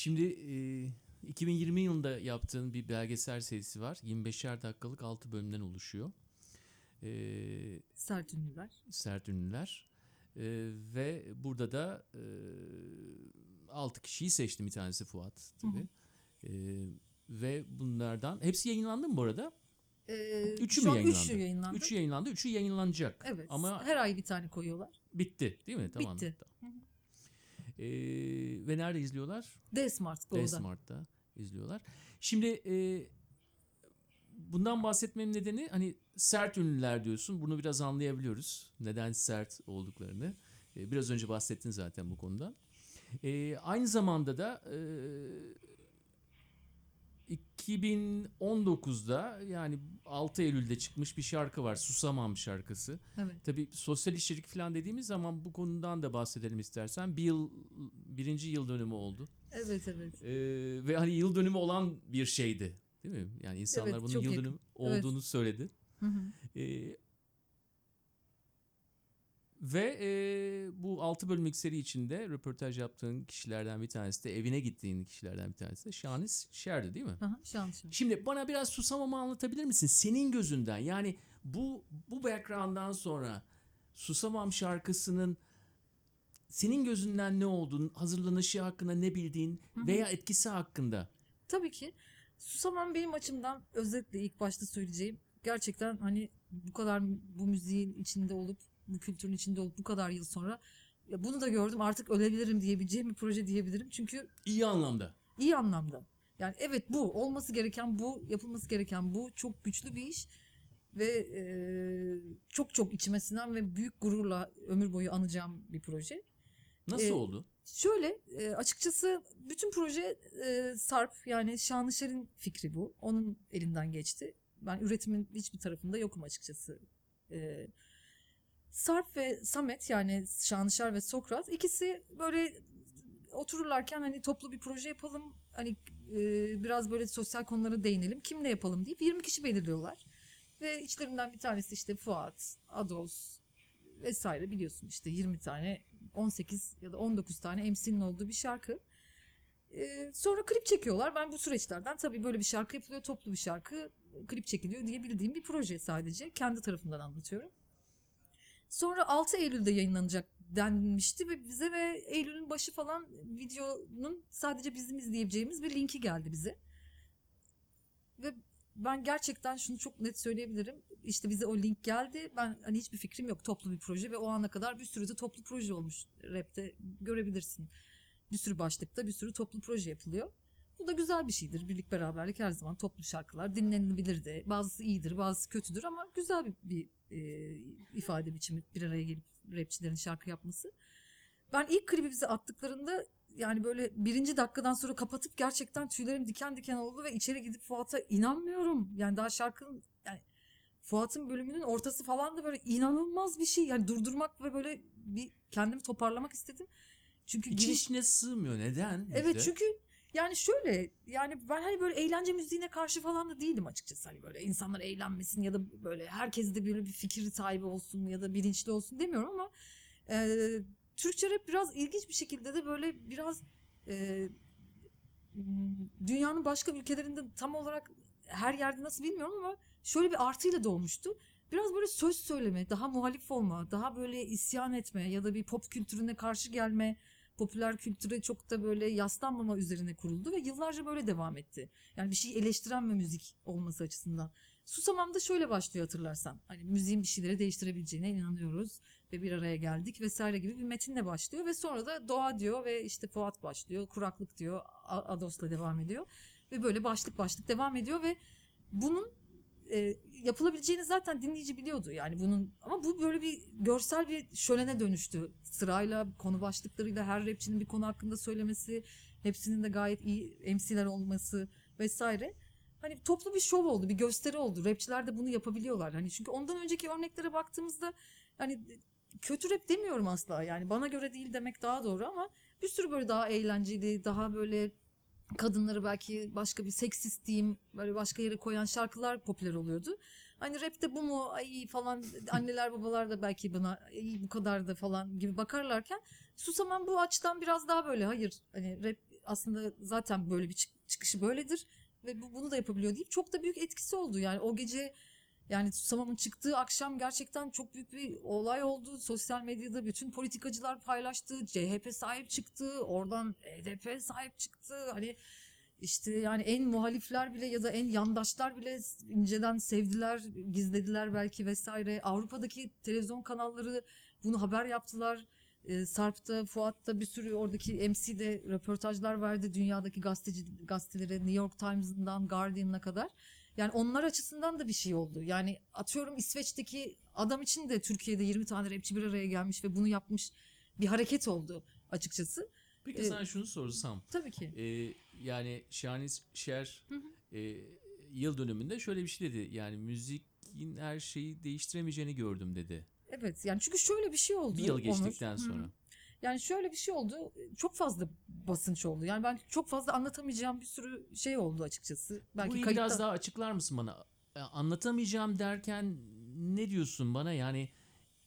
Şimdi e, 2020 yılında yaptığın bir belgesel serisi var. 25'er dakikalık 6 bölümden oluşuyor. E, sert ünlüler. sert ünlüler. E, ve burada da e, 6 kişiyi seçtim. Bir tanesi Fuat tabii. E, ve bunlardan hepsi yayınlandı mı bu arada? Ee, Üçü mü an yayınlandı? Üçü yayınlandı. Üçü yayınlandı. Üçü yayınlanacak. Evet. Ama her ay bir tane koyuyorlar. bitti değil mi? Tamam. Bitti. Tamam. Ee, ve nerede izliyorlar? D-Smart Go'da. D-Smart'ta izliyorlar. Şimdi e, bundan bahsetmemin nedeni hani sert ünlüler diyorsun. Bunu biraz anlayabiliyoruz. Neden sert olduklarını. E, biraz önce bahsettin zaten bu konuda. E, aynı zamanda da e, 2019'da yani 6 Eylül'de çıkmış bir şarkı var. Susamam şarkısı. Evet. Tabii sosyal işçilik falan dediğimiz zaman bu konudan da bahsedelim istersen. Bir yıl, birinci yıl dönümü oldu. Evet evet. Ee, ve hani yıl dönümü olan bir şeydi. Değil mi? Yani insanlar Evet, bunun yıl yakın. dönümü olduğunu söyledi. Hı hı. Ee, ve e, bu 6 bölümlük seri içinde röportaj yaptığın kişilerden bir tanesi de evine gittiğin kişilerden bir tanesi de Şahanis Şer'di değil mi? Aha, şans. Şimdi bana biraz susamamı anlatabilir misin? Senin gözünden yani bu bu background'dan sonra Susamam şarkısının senin gözünden ne olduğunu, hazırlanışı hakkında ne bildiğin veya etkisi hakkında. Tabii ki. Susamam benim açımdan özetle ilk başta söyleyeceğim. Gerçekten hani bu kadar bu müziğin içinde olup, bu kültürün içinde olup bu kadar yıl sonra ya bunu da gördüm artık ölebilirim diyebileceğim bir proje diyebilirim. Çünkü iyi anlamda. iyi anlamda. Yani evet bu olması gereken bu, yapılması gereken bu çok güçlü bir iş ve e, çok çok içime sinen ve büyük gururla ömür boyu anacağım bir proje. Nasıl Ee, oldu? Şöyle e, açıkçası bütün proje e, Sarp yani Şanışer'in fikri bu. Onun elinden geçti. Ben üretimin hiçbir tarafında yokum açıkçası. E, Sarp ve Samet yani Şanışer ve Sokrat ikisi böyle otururlarken hani toplu bir proje yapalım. Hani e, biraz böyle sosyal konulara değinelim. Kimle yapalım deyip 20 kişi belirliyorlar. Ve içlerinden bir tanesi işte Fuat, Ados vesaire biliyorsun işte 20 tane 18 ya da 19 tane MC'nin olduğu bir şarkı. Ee, sonra klip çekiyorlar. Ben bu süreçlerden tabii böyle bir şarkı yapılıyor, toplu bir şarkı, klip çekiliyor diye bildiğim bir proje sadece. Kendi tarafımdan anlatıyorum. Sonra 6 Eylül'de yayınlanacak denmişti ve bize ve Eylül'ün başı falan videonun sadece bizim izleyebileceğimiz bir linki geldi bize. Ve ben gerçekten şunu çok net söyleyebilirim. İşte bize o link geldi. Ben hani hiçbir fikrim yok toplu bir proje ve o ana kadar bir sürü de toplu proje olmuş rapte görebilirsin. Bir sürü başlıkta bir sürü toplu proje yapılıyor. Bu da güzel bir şeydir. Birlik beraberlik her zaman toplu şarkılar dinlenilebilir de. Bazısı iyidir, bazısı kötüdür ama güzel bir, bir e, ifade biçimi bir araya gelip rapçilerin şarkı yapması. Ben ilk klibi bize attıklarında yani böyle birinci dakikadan sonra kapatıp gerçekten tüylerim diken diken oldu ve içeri gidip Fuat'a inanmıyorum. Yani daha şarkının yani Fuat'ın bölümünün ortası falan da böyle inanılmaz bir şey. Yani durdurmak ve böyle bir kendimi toparlamak istedim. Çünkü giriş içine sığmıyor. Neden? Evet bizde? çünkü yani şöyle yani ben hani böyle eğlence müziğine karşı falan da değilim açıkçası. Hani böyle insanlar eğlenmesin ya da böyle herkes de böyle bir fikir sahibi olsun ya da bilinçli olsun demiyorum ama e, Türkçe rap biraz ilginç bir şekilde de böyle biraz e, dünyanın başka ülkelerinde tam olarak her yerde nasıl bilmiyorum ama şöyle bir artıyla doğmuştu. Biraz böyle söz söyleme, daha muhalif olma, daha böyle isyan etme ya da bir pop kültürüne karşı gelme, popüler kültüre çok da böyle yaslanmama üzerine kuruldu ve yıllarca böyle devam etti. Yani bir şey eleştiren ve müzik olması açısından. Susamam da şöyle başlıyor hatırlarsan. Hani müziğin bir şeyleri değiştirebileceğine inanıyoruz ve bir araya geldik vesaire gibi bir metinle başlıyor ve sonra da doğa diyor ve işte Fuat başlıyor, kuraklık diyor, Ados'la devam ediyor ve böyle başlık başlık devam ediyor ve bunun e, yapılabileceğini zaten dinleyici biliyordu yani bunun. Ama bu böyle bir görsel bir şölene dönüştü. Sırayla konu başlıklarıyla her rapçinin bir konu hakkında söylemesi hepsinin de gayet iyi MC'ler olması vesaire. Hani toplu bir şov oldu bir gösteri oldu. Rapçiler de bunu yapabiliyorlar. Hani çünkü ondan önceki örneklere baktığımızda hani kötü rap demiyorum asla. Yani bana göre değil demek daha doğru ama bir sürü böyle daha eğlenceli daha böyle kadınları belki başka bir seksist diyeyim böyle başka yere koyan şarkılar popüler oluyordu. Hani rapte bu mu ay falan anneler babalar da belki buna "Ay, bu kadar da falan gibi bakarlarken Susamam bu açıdan biraz daha böyle hayır hani rap aslında zaten böyle bir çık- çıkışı böyledir ve bu, bunu da yapabiliyor deyip çok da büyük etkisi oldu. Yani o gece yani Susamam'ın çıktığı akşam gerçekten çok büyük bir olay oldu. Sosyal medyada bütün politikacılar paylaştı. CHP sahip çıktı. Oradan HDP sahip çıktı. Hani işte yani en muhalifler bile ya da en yandaşlar bile inceden sevdiler, gizlediler belki vesaire. Avrupa'daki televizyon kanalları bunu haber yaptılar. E, Sarp'ta, Fuat'ta bir sürü oradaki MC'de röportajlar verdi. Dünyadaki gazeteci gazetelere New York Times'ından Guardian'a kadar. Yani onlar açısından da bir şey oldu. Yani atıyorum İsveç'teki adam için de Türkiye'de 20 tane rapçi bir araya gelmiş ve bunu yapmış bir hareket oldu açıkçası. Peki Ee, sana şunu sorsam. Tabii ki. Ee, yani Şahanis Şer Hı hı. e, yıl dönümünde şöyle bir şey dedi. Yani müzikin her şeyi değiştiremeyeceğini gördüm dedi. Evet yani çünkü şöyle bir şey oldu. Bir yıl Onur. geçtikten Hı hı. sonra. Yani şöyle bir şey oldu. Çok fazla basınç oldu. Yani ben çok fazla anlatamayacağım bir sürü şey oldu açıkçası. Belki Burayı kayıtta... biraz daha açıklar mısın bana? Anlatamayacağım derken ne diyorsun bana? Yani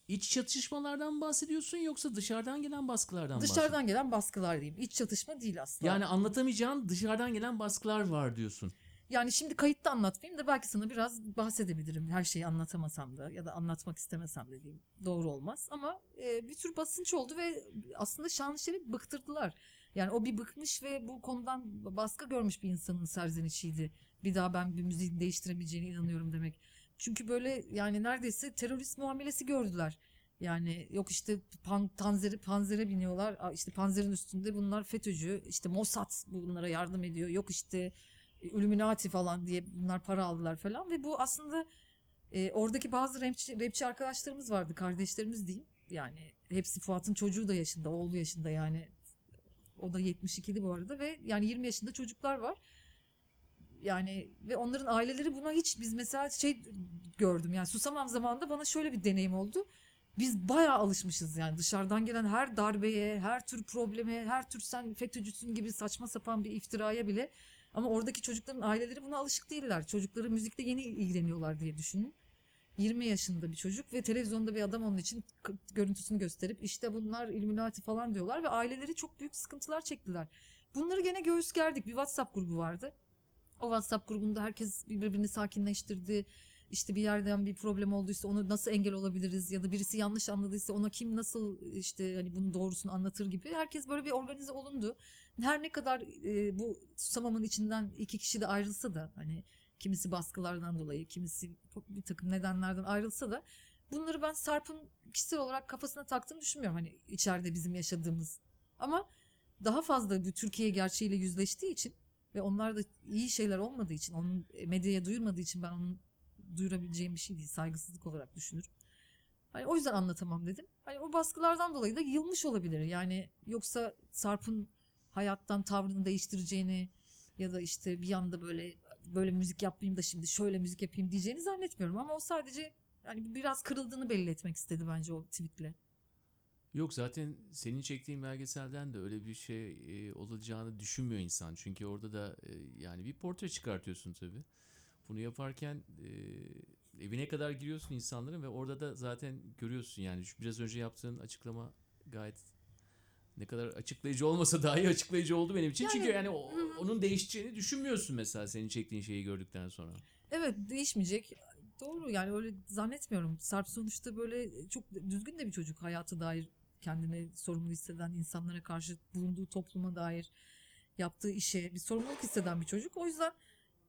iç çatışmalardan bahsediyorsun yoksa dışarıdan gelen baskılardan mı Dışarıdan gelen baskılar diyeyim. İç çatışma değil aslında. Yani anlatamayacağın dışarıdan gelen baskılar var diyorsun. Yani şimdi kayıtta anlatmayayım da belki sana biraz bahsedebilirim. Her şeyi anlatamasam da ya da anlatmak istemesem de diyeyim. Doğru olmaz ama e, bir tür basınç oldu ve aslında Şanlışer'i bıktırdılar. Yani o bir bıkmış ve bu konudan baskı görmüş bir insanın serzenişiydi. Bir daha ben bir müziği değiştiremeyeceğine inanıyorum demek. Çünkü böyle yani neredeyse terörist muamelesi gördüler. Yani yok işte pan, tanzeri, panzere biniyorlar. İşte panzerin üstünde bunlar FETÖ'cü. işte Mossad bunlara yardım ediyor. Yok işte Illuminati falan diye bunlar para aldılar falan. Ve bu aslında e, oradaki bazı rapçi, rapçi arkadaşlarımız vardı kardeşlerimiz diyeyim. Yani hepsi Fuat'ın çocuğu da yaşında oğlu yaşında yani. O da 72'li bu arada ve yani 20 yaşında çocuklar var. Yani ve onların aileleri buna hiç biz mesela şey gördüm yani susamam zamanında bana şöyle bir deneyim oldu. Biz bayağı alışmışız yani dışarıdan gelen her darbeye, her tür probleme, her tür sen FETÖ'cüsün gibi saçma sapan bir iftiraya bile ama oradaki çocukların aileleri buna alışık değiller. Çocukları müzikle yeni ilgileniyorlar diye düşünün. 20 yaşında bir çocuk ve televizyonda bir adam onun için görüntüsünü gösterip işte bunlar Illuminati falan diyorlar ve aileleri çok büyük sıkıntılar çektiler. Bunları gene göğüs gerdik. Bir WhatsApp grubu vardı. O WhatsApp grubunda herkes birbirini sakinleştirdi. İşte bir yerden bir problem olduysa onu nasıl engel olabiliriz ya da birisi yanlış anladıysa ona kim nasıl işte hani bunun doğrusunu anlatır gibi. Herkes böyle bir organize olundu. Her ne kadar e, bu Susamam'ın içinden iki kişi de ayrılsa da hani kimisi baskılardan dolayı kimisi bir takım nedenlerden ayrılsa da bunları ben Sarp'ın kişisel olarak kafasına taktığını düşünmüyorum. Hani içeride bizim yaşadığımız ama daha fazla bu Türkiye gerçeğiyle yüzleştiği için ve onlar da iyi şeyler olmadığı için onun medyaya duyurmadığı için ben onun duyurabileceğim bir şey değil saygısızlık olarak düşünürüm. Hani o yüzden anlatamam dedim. Hani o baskılardan dolayı da yılmış olabilir. Yani yoksa Sarp'ın hayattan tavrını değiştireceğini ya da işte bir anda böyle böyle müzik yapmayayım da şimdi şöyle müzik yapayım diyeceğini zannetmiyorum ama o sadece yani biraz kırıldığını belli etmek istedi bence o tweetle. Yok zaten senin çektiğin belgeselden de öyle bir şey e, olacağını düşünmüyor insan. Çünkü orada da e, yani bir portre çıkartıyorsun tabii. Bunu yaparken e, evine kadar giriyorsun insanların ve orada da zaten görüyorsun yani biraz önce yaptığın açıklama gayet ne kadar açıklayıcı olmasa dahi açıklayıcı oldu benim için. Çünkü yani o- onun değişeceğini düşünmüyorsun mesela senin çektiğin şeyi gördükten sonra. Evet değişmeyecek. Doğru yani öyle zannetmiyorum. Sarp sonuçta böyle çok düzgün de bir çocuk hayata dair kendini sorumlu hisseden insanlara karşı bulunduğu topluma dair yaptığı işe bir sorumluluk hisseden bir çocuk. O yüzden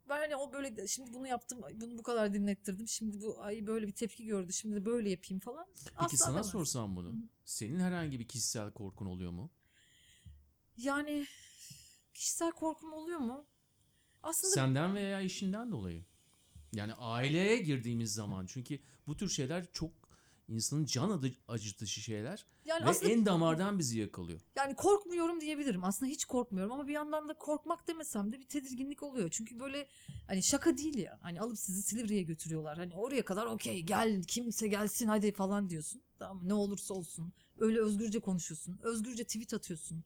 ben hani o böyle şimdi bunu yaptım bunu bu kadar dinlettirdim şimdi bu ay böyle bir tepki gördü şimdi de böyle yapayım falan. Peki Asla sana demez. sorsam bunu. Senin herhangi bir kişisel korkun oluyor mu? Yani kişisel korkum oluyor mu? Aslında Senden veya işinden dolayı. Yani aileye girdiğimiz zaman çünkü bu tür şeyler çok insanın can adı- acıtıcı şeyler yani ve aslında en damardan bizi yakalıyor. Yani korkmuyorum diyebilirim. Aslında hiç korkmuyorum ama bir yandan da korkmak demesem de bir tedirginlik oluyor. Çünkü böyle hani şaka değil ya. Hani alıp sizi Silivri'ye götürüyorlar. Hani oraya kadar okey gel kimse gelsin hadi falan diyorsun. Tamam ne olursa olsun. Öyle özgürce konuşuyorsun. Özgürce tweet atıyorsun.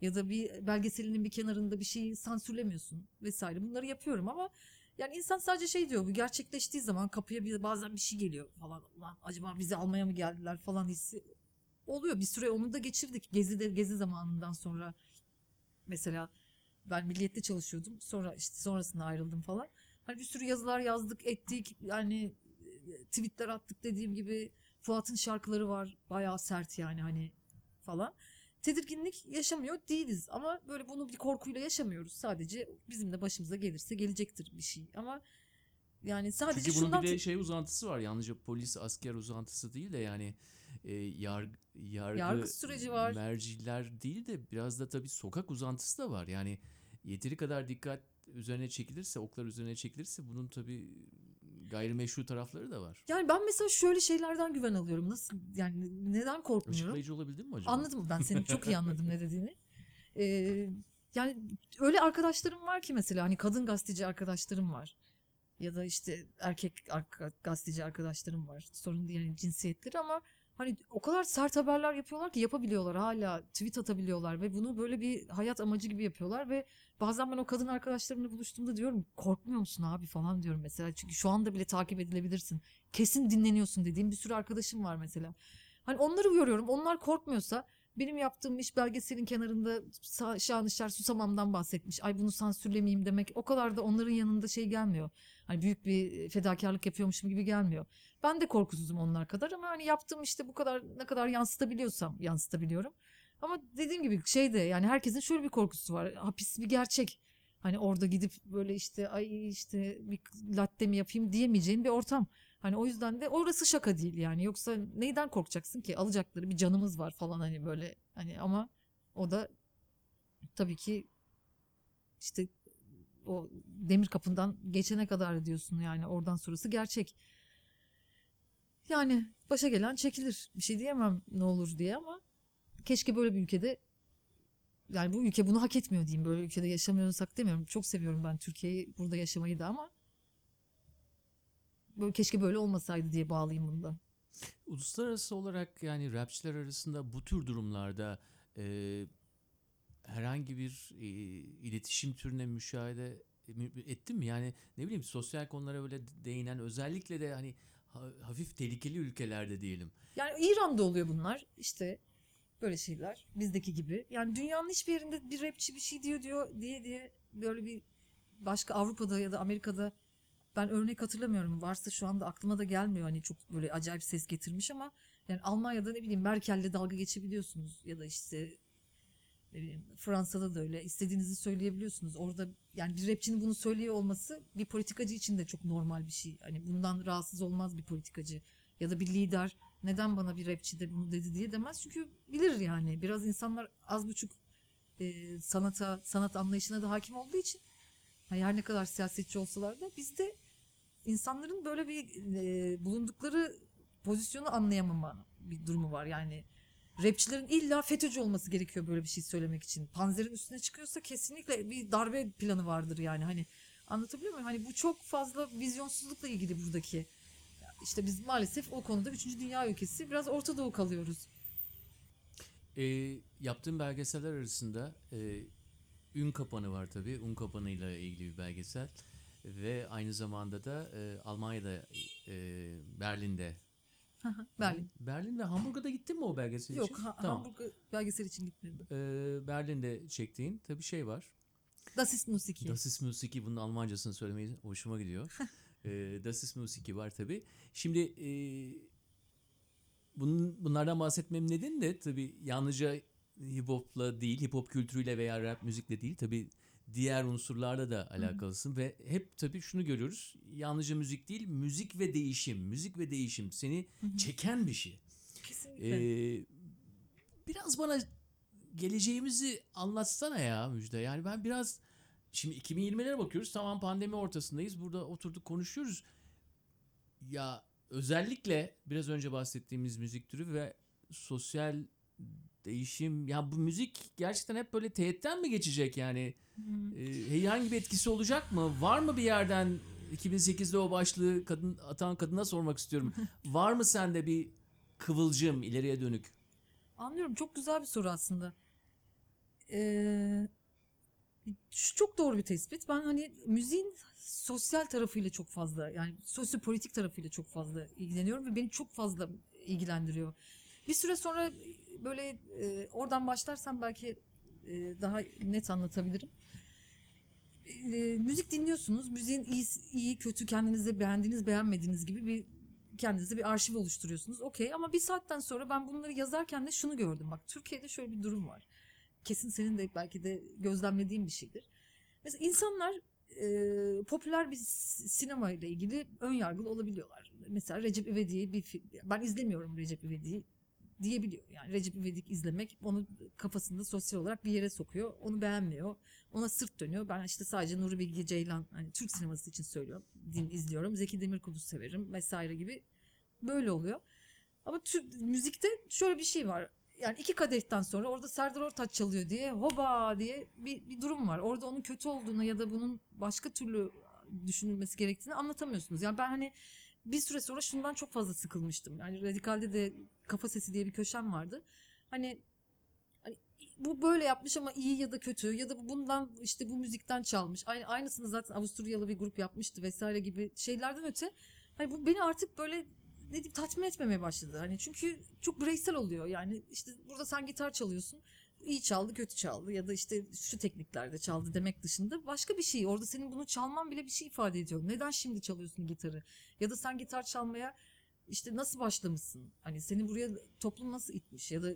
Ya da bir belgeselinin bir kenarında bir şeyi sansürlemiyorsun vesaire. Bunları yapıyorum ama yani insan sadece şey diyor bu gerçekleştiği zaman kapıya bir, bazen bir şey geliyor falan. Ulan acaba bizi almaya mı geldiler falan hissi oluyor. Bir süre onu da geçirdik. Gezi'de gezi zamanından sonra mesela ben milliyette çalışıyordum. Sonra işte sonrasında ayrıldım falan. Hani bir sürü yazılar yazdık, ettik. Yani e, tweetler attık dediğim gibi. Fuat'ın şarkıları var. Bayağı sert yani hani falan. Tedirginlik yaşamıyor değiliz ama böyle bunu bir korkuyla yaşamıyoruz. Sadece bizim de başımıza gelirse gelecektir bir şey. Ama yani sadece Çünkü bunun bir de şey uzantısı var. Yalnızca polis asker uzantısı değil de yani e, yargı, yargı, Yargı süreci var. Merciler değil de biraz da tabii sokak uzantısı da var. Yani yeteri kadar dikkat üzerine çekilirse, oklar üzerine çekilirse bunun tabii gayrimeşru tarafları da var. Yani ben mesela şöyle şeylerden güven alıyorum. Nasıl yani neden korkmuyorum? Açıklayıcı olabildin mi acaba? Anladım ben seni çok iyi anladım ne dediğini. Ee, yani öyle arkadaşlarım var ki mesela hani kadın gazeteci arkadaşlarım var. Ya da işte erkek gazeteci arkadaşlarım var. Sorun değil yani cinsiyetleri ama hani o kadar sert haberler yapıyorlar ki yapabiliyorlar hala tweet atabiliyorlar ve bunu böyle bir hayat amacı gibi yapıyorlar ve bazen ben o kadın arkadaşlarımla buluştuğumda diyorum korkmuyor musun abi falan diyorum mesela çünkü şu anda bile takip edilebilirsin kesin dinleniyorsun dediğim bir sürü arkadaşım var mesela hani onları uyarıyorum onlar korkmuyorsa benim yaptığım iş belgeselin kenarında Şahanışer Susamam'dan bahsetmiş. Ay bunu sansürlemeyeyim demek o kadar da onların yanında şey gelmiyor. Hani büyük bir fedakarlık yapıyormuşum gibi gelmiyor. Ben de korkusuzum onlar kadar ama hani yaptığım işte bu kadar ne kadar yansıtabiliyorsam yansıtabiliyorum. Ama dediğim gibi şey de yani herkesin şöyle bir korkusu var. Hapis bir gerçek. Hani orada gidip böyle işte ay işte bir latte mi yapayım diyemeyeceğin bir ortam. Hani o yüzden de orası şaka değil yani. Yoksa neyden korkacaksın ki? Alacakları bir canımız var falan hani böyle hani ama o da tabii ki işte o demir kapından geçene kadar diyorsun yani oradan sonrası gerçek. Yani başa gelen çekilir. Bir şey diyemem ne olur diye ama keşke böyle bir ülkede yani bu ülke bunu hak etmiyor diyeyim. Böyle ülkede yaşamıyorsak demiyorum. Çok seviyorum ben Türkiye'yi burada yaşamayı da ama böyle keşke böyle olmasaydı diye bağlayayım bunu da. Uluslararası olarak yani rapçiler arasında bu tür durumlarda e, herhangi bir e, iletişim türüne müşahede mü- ettin mi? Yani ne bileyim sosyal konulara böyle değinen özellikle de hani ha- hafif tehlikeli ülkelerde diyelim. Yani İran'da oluyor bunlar işte böyle şeyler bizdeki gibi. Yani dünyanın hiçbir yerinde bir rapçi bir şey diyor diyor diye diye böyle bir başka Avrupa'da ya da Amerika'da ben örnek hatırlamıyorum. Varsa şu anda aklıma da gelmiyor hani çok böyle acayip ses getirmiş ama yani Almanya'da ne bileyim Merkel'le dalga geçebiliyorsunuz ya da işte ne bileyim Fransa'da da öyle istediğinizi söyleyebiliyorsunuz. Orada yani bir rapçinin bunu söylüyor olması bir politikacı için de çok normal bir şey. Hani bundan rahatsız olmaz bir politikacı ya da bir lider neden bana bir rapçi de bunu dedi diye demez. Çünkü bilir yani biraz insanlar az buçuk e, sanata, sanat anlayışına da hakim olduğu için hani her ne kadar siyasetçi olsalar da bizde insanların böyle bir e, bulundukları pozisyonu anlayamama bir durumu var. Yani rapçilerin illa FETÖ'cü olması gerekiyor böyle bir şey söylemek için. Panzer'in üstüne çıkıyorsa kesinlikle bir darbe planı vardır yani. Hani anlatabiliyor muyum? Hani bu çok fazla vizyonsuzlukla ilgili buradaki. İşte biz maalesef o konuda 3. dünya ülkesi biraz Orta Doğu kalıyoruz. E, yaptığım belgeseller arasında e, Ün Kapanı var tabii. Un Kapanı'yla ilgili bir belgesel. Ve aynı zamanda da e, Almanya'da e, Berlin'de Berlin. Berlin ve Hamburg'a da gittin mi o belgesel için? Yok ha, Tamam. Hamburg belgesel için gitmedim. Ee, Berlin'de çektiğin tabii şey var. Das ist Musik. Das ist Musiki bunun Almancasını söylemeyi hoşuma gidiyor. ee, Das ist Musiki var tabii. Şimdi e, bunun, bunlardan bahsetmem nedeni de tabii yalnızca hip hop'la değil, hip hop kültürüyle veya rap müzikle değil tabii diğer unsurlarla da alakalısın ve hep tabii şunu görüyoruz. Yalnızca müzik değil, müzik ve değişim. Müzik ve değişim seni çeken bir şey. Kesinlikle. Ee, biraz bana geleceğimizi anlatsana ya Müjde. Yani ben biraz şimdi 2020'lere bakıyoruz. Tamam pandemi ortasındayız. Burada oturduk konuşuyoruz. Ya özellikle biraz önce bahsettiğimiz müzik türü ve sosyal değişim. Ya bu müzik gerçekten hep böyle teğetten mi geçecek yani? Ee, herhangi bir etkisi olacak mı? Var mı bir yerden 2008'de o başlığı kadın atan kadına sormak istiyorum. Var mı sende bir kıvılcım ileriye dönük? Anlıyorum. Çok güzel bir soru aslında. Ee, şu çok doğru bir tespit. Ben hani müziğin sosyal tarafıyla çok fazla yani sosyopolitik tarafıyla çok fazla ilgileniyorum ve beni çok fazla ilgilendiriyor. Bir süre sonra böyle e, oradan başlarsam belki e, daha net anlatabilirim. E, müzik dinliyorsunuz. Müziğin iyi, iyi, kötü, kendinizde beğendiğiniz, beğenmediğiniz gibi bir kendinize bir arşiv oluşturuyorsunuz. Okey ama bir saatten sonra ben bunları yazarken de şunu gördüm. Bak Türkiye'de şöyle bir durum var. Kesin senin de belki de gözlemlediğin bir şeydir. Mesela insanlar e, popüler bir sinema ile ilgili ön yargılı olabiliyorlar. Mesela Recep İvedik'i bir film, ben izlemiyorum Recep İvedik'i diyebiliyor. Yani Recep İvedik izlemek onu kafasında sosyal olarak bir yere sokuyor. Onu beğenmiyor. Ona sırt dönüyor. Ben işte sadece Nuri Bilge Ceylan hani Türk sineması için söylüyorum. Din izliyorum. Zeki Demirkubuz'u severim vesaire gibi böyle oluyor. Ama Türk müzikte şöyle bir şey var. Yani iki kadehten sonra orada Serdar Ortaç çalıyor diye hoba diye bir, bir durum var. Orada onun kötü olduğunu ya da bunun başka türlü düşünülmesi gerektiğini anlatamıyorsunuz. Yani ben hani bir süre sonra şundan çok fazla sıkılmıştım. Yani Radikal'de de Kafa Sesi diye bir köşem vardı. Hani, hani bu böyle yapmış ama iyi ya da kötü ya da bu bundan işte bu müzikten çalmış. Aynı, aynısını zaten Avusturyalı bir grup yapmıştı vesaire gibi şeylerden öte. Hani bu beni artık böyle ne diyeyim tatmin etmemeye başladı. Hani çünkü çok bireysel oluyor. Yani işte burada sen gitar çalıyorsun. iyi çaldı, kötü çaldı ya da işte şu tekniklerde çaldı demek dışında başka bir şey. Orada senin bunu çalman bile bir şey ifade ediyor. Neden şimdi çalıyorsun gitarı? Ya da sen gitar çalmaya işte nasıl başlamışsın? Hani seni buraya toplum nasıl itmiş ya da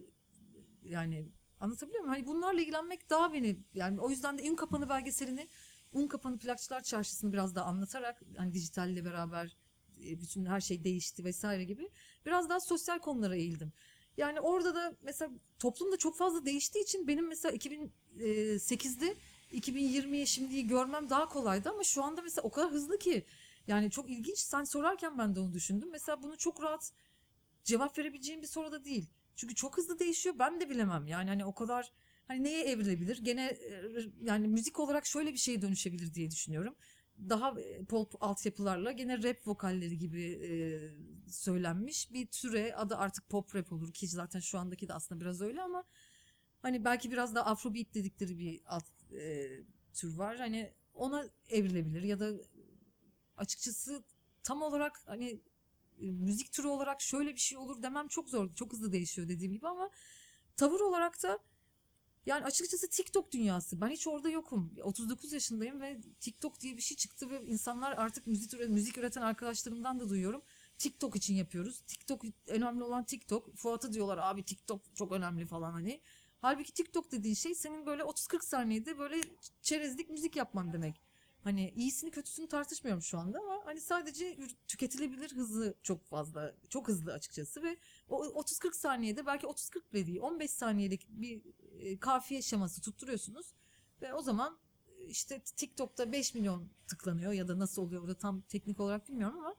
yani anlatabiliyor muyum? Hani bunlarla ilgilenmek daha beni yani o yüzden de Un Kapanı belgeselini Un Kapanı Plakçılar Çarşısı'nı biraz daha anlatarak hani dijitalle beraber bütün her şey değişti vesaire gibi biraz daha sosyal konulara eğildim. Yani orada da mesela toplum da çok fazla değiştiği için benim mesela 2008'de 2020'ye şimdiyi görmem daha kolaydı ama şu anda mesela o kadar hızlı ki yani çok ilginç. Sen sorarken ben de onu düşündüm. Mesela bunu çok rahat cevap verebileceğim bir soru da değil. Çünkü çok hızlı değişiyor. Ben de bilemem. Yani hani o kadar hani neye evrilebilir? Gene e, yani müzik olarak şöyle bir şeye dönüşebilir diye düşünüyorum. Daha e, pop altyapılarla gene rap vokalleri gibi e, söylenmiş bir türe adı artık pop rap olur ki zaten şu andaki de aslında biraz öyle ama hani belki biraz da afrobeat dedikleri bir alt e, tür var. Hani ona evrilebilir ya da açıkçası tam olarak hani e, müzik türü olarak şöyle bir şey olur demem çok zor. Çok hızlı değişiyor dediğim gibi ama tavır olarak da yani açıkçası TikTok dünyası. Ben hiç orada yokum. 39 yaşındayım ve TikTok diye bir şey çıktı ve insanlar artık müzik, müzik üreten arkadaşlarımdan da duyuyorum. TikTok için yapıyoruz. TikTok önemli olan TikTok. Fuat'a diyorlar abi TikTok çok önemli falan hani. Halbuki TikTok dediğin şey senin böyle 30-40 saniyede böyle çerezlik müzik yapman demek. Hani iyisini kötüsünü tartışmıyorum şu anda ama hani sadece tüketilebilir hızı çok fazla, çok hızlı açıkçası ve o 30-40 saniyede belki 30-40 bile değil 15 saniyelik bir kafiye şeması tutturuyorsunuz ve o zaman e, işte TikTok'ta 5 milyon tıklanıyor ya da nasıl oluyor orada tam teknik olarak bilmiyorum ama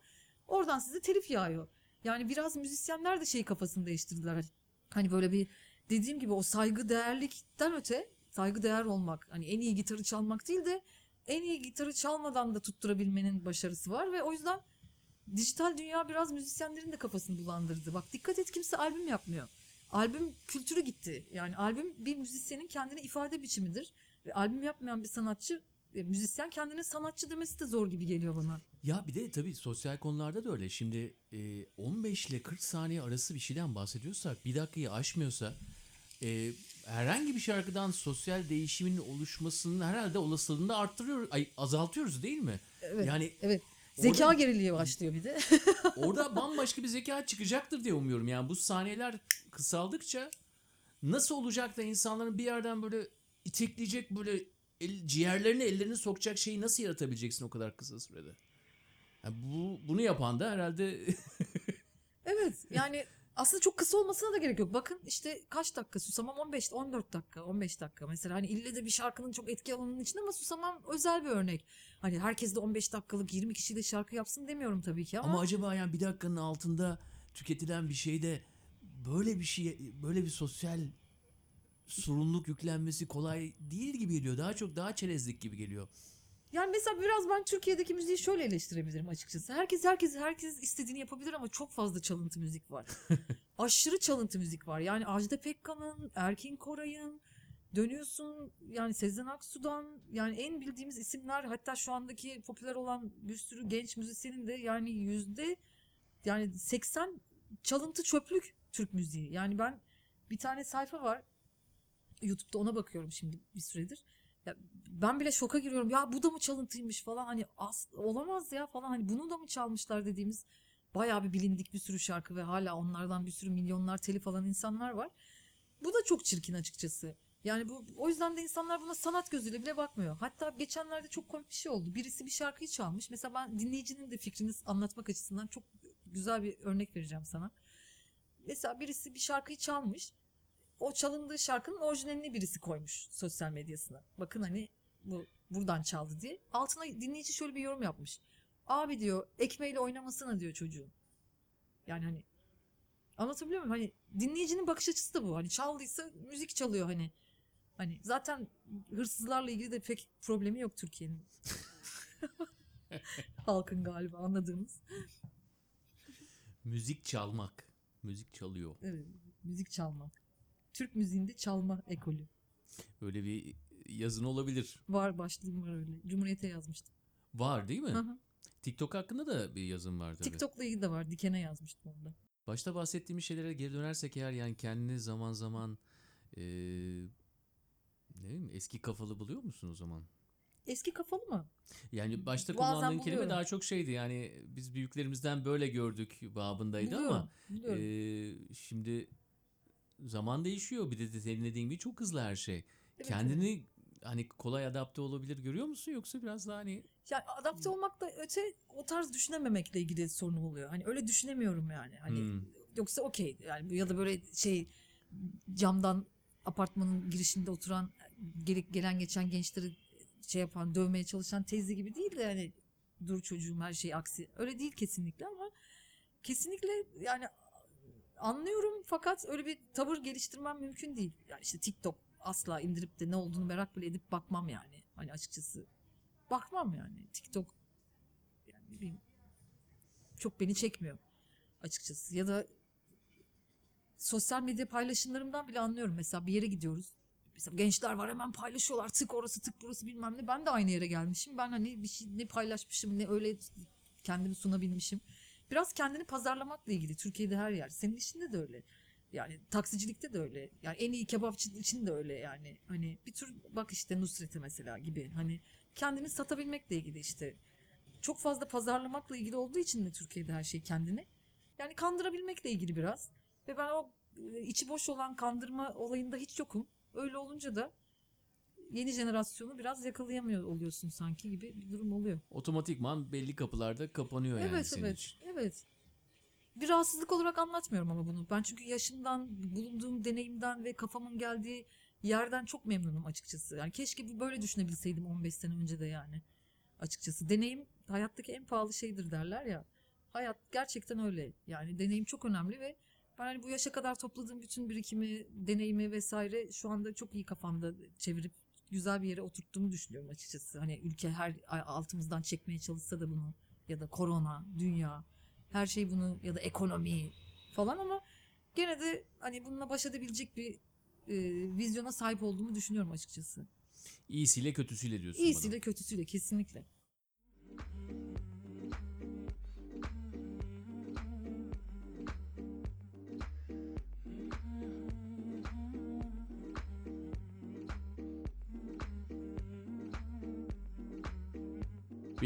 oradan size telif yağıyor. Yani biraz müzisyenler de şey kafasını değiştirdiler. Hani böyle bir dediğim gibi o saygı değerlikten öte saygı değer olmak hani en iyi gitarı çalmak değil de en iyi gitarı çalmadan da tutturabilmenin başarısı var ve o yüzden dijital dünya biraz müzisyenlerin de kafasını bulandırdı. Bak dikkat et kimse albüm yapmıyor. Albüm kültürü gitti. Yani albüm bir müzisyenin kendine ifade biçimidir. Ve albüm yapmayan bir sanatçı, e, müzisyen kendine sanatçı demesi de zor gibi geliyor bana. Ya bir de tabii sosyal konularda da öyle. Şimdi e, 15 ile 40 saniye arası bir şeyden bahsediyorsak bir dakikayı aşmıyorsa e, herhangi bir şarkıdan sosyal değişimin oluşmasının herhalde olasılığını da arttırıyor, ay, azaltıyoruz değil mi? Evet. Yani Evet. Zeka Orada- geriliği başlıyor bir de. orada bambaşka bir zeka çıkacaktır diye umuyorum. Yani bu saniyeler kısaldıkça nasıl olacak da insanların bir yerden böyle itekleyecek böyle el, ciğerlerine ellerini sokacak şeyi nasıl yaratabileceksin o kadar kısa sürede? Yani bu bunu yapan da herhalde Evet yani aslında çok kısa olmasına da gerek yok. Bakın işte kaç dakika Susamam 15 14 dakika 15 dakika mesela hani ille de bir şarkının çok etki alanının içinde ama Susamam özel bir örnek. Hani herkes de 15 dakikalık 20 kişiyle şarkı yapsın demiyorum tabii ki ama, ama acaba yani bir dakikanın altında tüketilen bir şeyde böyle bir şey böyle bir sosyal sorumluluk yüklenmesi kolay değil gibi geliyor. Daha çok daha çerezlik gibi geliyor. Yani mesela biraz ben Türkiye'deki müziği şöyle eleştirebilirim açıkçası. Herkes herkes herkes istediğini yapabilir ama çok fazla çalıntı müzik var. Aşırı çalıntı müzik var. Yani Ajda Pekkan'ın, Erkin Koray'ın dönüyorsun yani Sezen Aksu'dan yani en bildiğimiz isimler hatta şu andaki popüler olan bir sürü genç müzisyenin de yani yüzde yani 80 çalıntı çöplük Türk müziği. Yani ben bir tane sayfa var YouTube'da ona bakıyorum şimdi bir süredir. Ya ben bile şoka giriyorum. Ya bu da mı çalıntıymış falan hani as olamaz ya falan hani bunu da mı çalmışlar dediğimiz bayağı bir bilindik bir sürü şarkı ve hala onlardan bir sürü milyonlar telif alan insanlar var. Bu da çok çirkin açıkçası. Yani bu o yüzden de insanlar buna sanat gözüyle bile bakmıyor. Hatta geçenlerde çok komik bir şey oldu. Birisi bir şarkıyı çalmış. Mesela ben dinleyicinin de fikrini anlatmak açısından çok güzel bir örnek vereceğim sana. mesela birisi bir şarkıyı çalmış. O çalındığı şarkının orijinalini birisi koymuş sosyal medyasına. Bakın hani bu buradan çaldı diye. Altına dinleyici şöyle bir yorum yapmış. Abi diyor ekmeğiyle oynamasına diyor çocuğun. Yani hani anlatabiliyor muyum? Hani dinleyicinin bakış açısı da bu. Hani çaldıysa müzik çalıyor hani. Hani zaten hırsızlarla ilgili de pek problemi yok Türkiye'nin. Halkın galiba anladığımız. Müzik çalmak. Müzik çalıyor. Evet, müzik çalma. Türk müziğinde çalma ekolü. Öyle bir yazın olabilir. Var başlığım var öyle. Cumhuriyete yazmıştım. Var değil mi? TikTok hakkında da bir yazım var tabii. TikTok'la ilgili de var. Dikene yazmıştım onda. Başta bahsettiğimiz şeylere geri dönersek eğer yani kendini zaman zaman eee, ne bileyim eski kafalı buluyor musun o zaman? Eski kafalı mı? Yani başta Bazen kullandığın kelime buluyorum. daha çok şeydi yani biz büyüklerimizden böyle gördük babındaydı Buluyorum, ama buluyorum. eee, şimdi zaman değişiyor bir de de senin dediğin gibi çok hızlı her şey. Evet, Kendini hani kolay adapte olabilir görüyor musun yoksa biraz daha hani Yani adapte olmak da öte o tarz düşünememekle ilgili sorun oluyor. Hani öyle düşünemiyorum yani. Hani Hmm. yoksa okey yani ya da böyle şey camdan apartmanın girişinde oturan gelip gelen geçen gençleri şey yapan dövmeye çalışan teyze gibi değil de yani dur çocuğum her şey aksi. Öyle değil kesinlikle ama kesinlikle yani anlıyorum fakat öyle bir tavır geliştirmem mümkün değil. Yani işte TikTok asla indirip de ne olduğunu merak bile edip bakmam yani. Hani açıkçası bakmam yani. TikTok yani ne bileyim, çok beni çekmiyor açıkçası. Ya da sosyal medya paylaşımlarımdan bile anlıyorum. Mesela bir yere gidiyoruz. Mesela gençler var hemen paylaşıyorlar. Tık orası tık burası bilmem ne. Ben de aynı yere gelmişim. Ben hani bir şey ne paylaşmışım ne öyle kendimi sunabilmişim. Biraz kendini pazarlamakla ilgili. Türkiye'de her yer. Senin işinde de öyle. Yani taksicilikte de öyle. Yani en iyi kebapçı için de öyle yani. Hani bir tür bak işte Nusret'e mesela gibi. Hani kendini satabilmekle ilgili işte. Çok fazla pazarlamakla ilgili olduğu için de Türkiye'de her şey kendini. Yani kandırabilmekle ilgili biraz. Ve ben o e, içi boş olan kandırma olayında hiç yokum. Öyle olunca da yeni jenerasyonu biraz yakalayamıyor oluyorsun sanki gibi bir durum oluyor. otomatikman belli kapılarda kapanıyor yani evet senin evet için. evet. Bir rahatsızlık olarak anlatmıyorum ama bunu. Ben çünkü yaşımdan, bulunduğum deneyimden ve kafamın geldiği yerden çok memnunum açıkçası. Yani keşke böyle düşünebilseydim 15 sene önce de yani. Açıkçası deneyim hayattaki en pahalı şeydir derler ya. Hayat gerçekten öyle. Yani deneyim çok önemli ve ben hani bu yaşa kadar topladığım bütün birikimi, deneyimi vesaire şu anda çok iyi kafamda çevirip güzel bir yere oturttuğumu düşünüyorum açıkçası. Hani ülke her altımızdan çekmeye çalışsa da bunu ya da korona, dünya her şey bunu ya da ekonomi falan ama gene de hani bununla baş edebilecek bir e, vizyona sahip olduğumu düşünüyorum açıkçası. İyisiyle kötüsüyle diyorsun bana. İyisiyle kötüsüyle kesinlikle.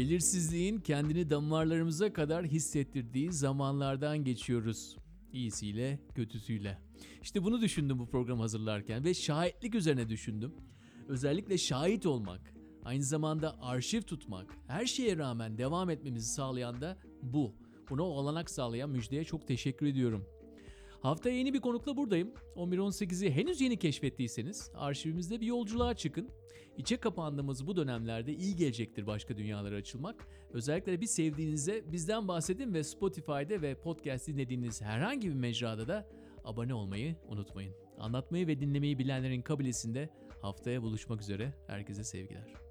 Belirsizliğin kendini damarlarımıza kadar hissettirdiği zamanlardan geçiyoruz. İyisiyle, kötüsüyle. İşte bunu düşündüm bu program hazırlarken ve şahitlik üzerine düşündüm. Özellikle şahit olmak, aynı zamanda arşiv tutmak, her şeye rağmen devam etmemizi sağlayan da bu. Buna olanak sağlayan müjdeye çok teşekkür ediyorum. Haftaya yeni bir konukla buradayım. 11-18'i henüz yeni keşfettiyseniz arşivimizde bir yolculuğa çıkın. İçe kapandığımız bu dönemlerde iyi gelecektir başka dünyalara açılmak. Özellikle bir sevdiğinize bizden bahsedin ve Spotify'da ve podcast dinlediğiniz herhangi bir mecrada da abone olmayı unutmayın. Anlatmayı ve dinlemeyi bilenlerin kabilesinde haftaya buluşmak üzere. Herkese sevgiler.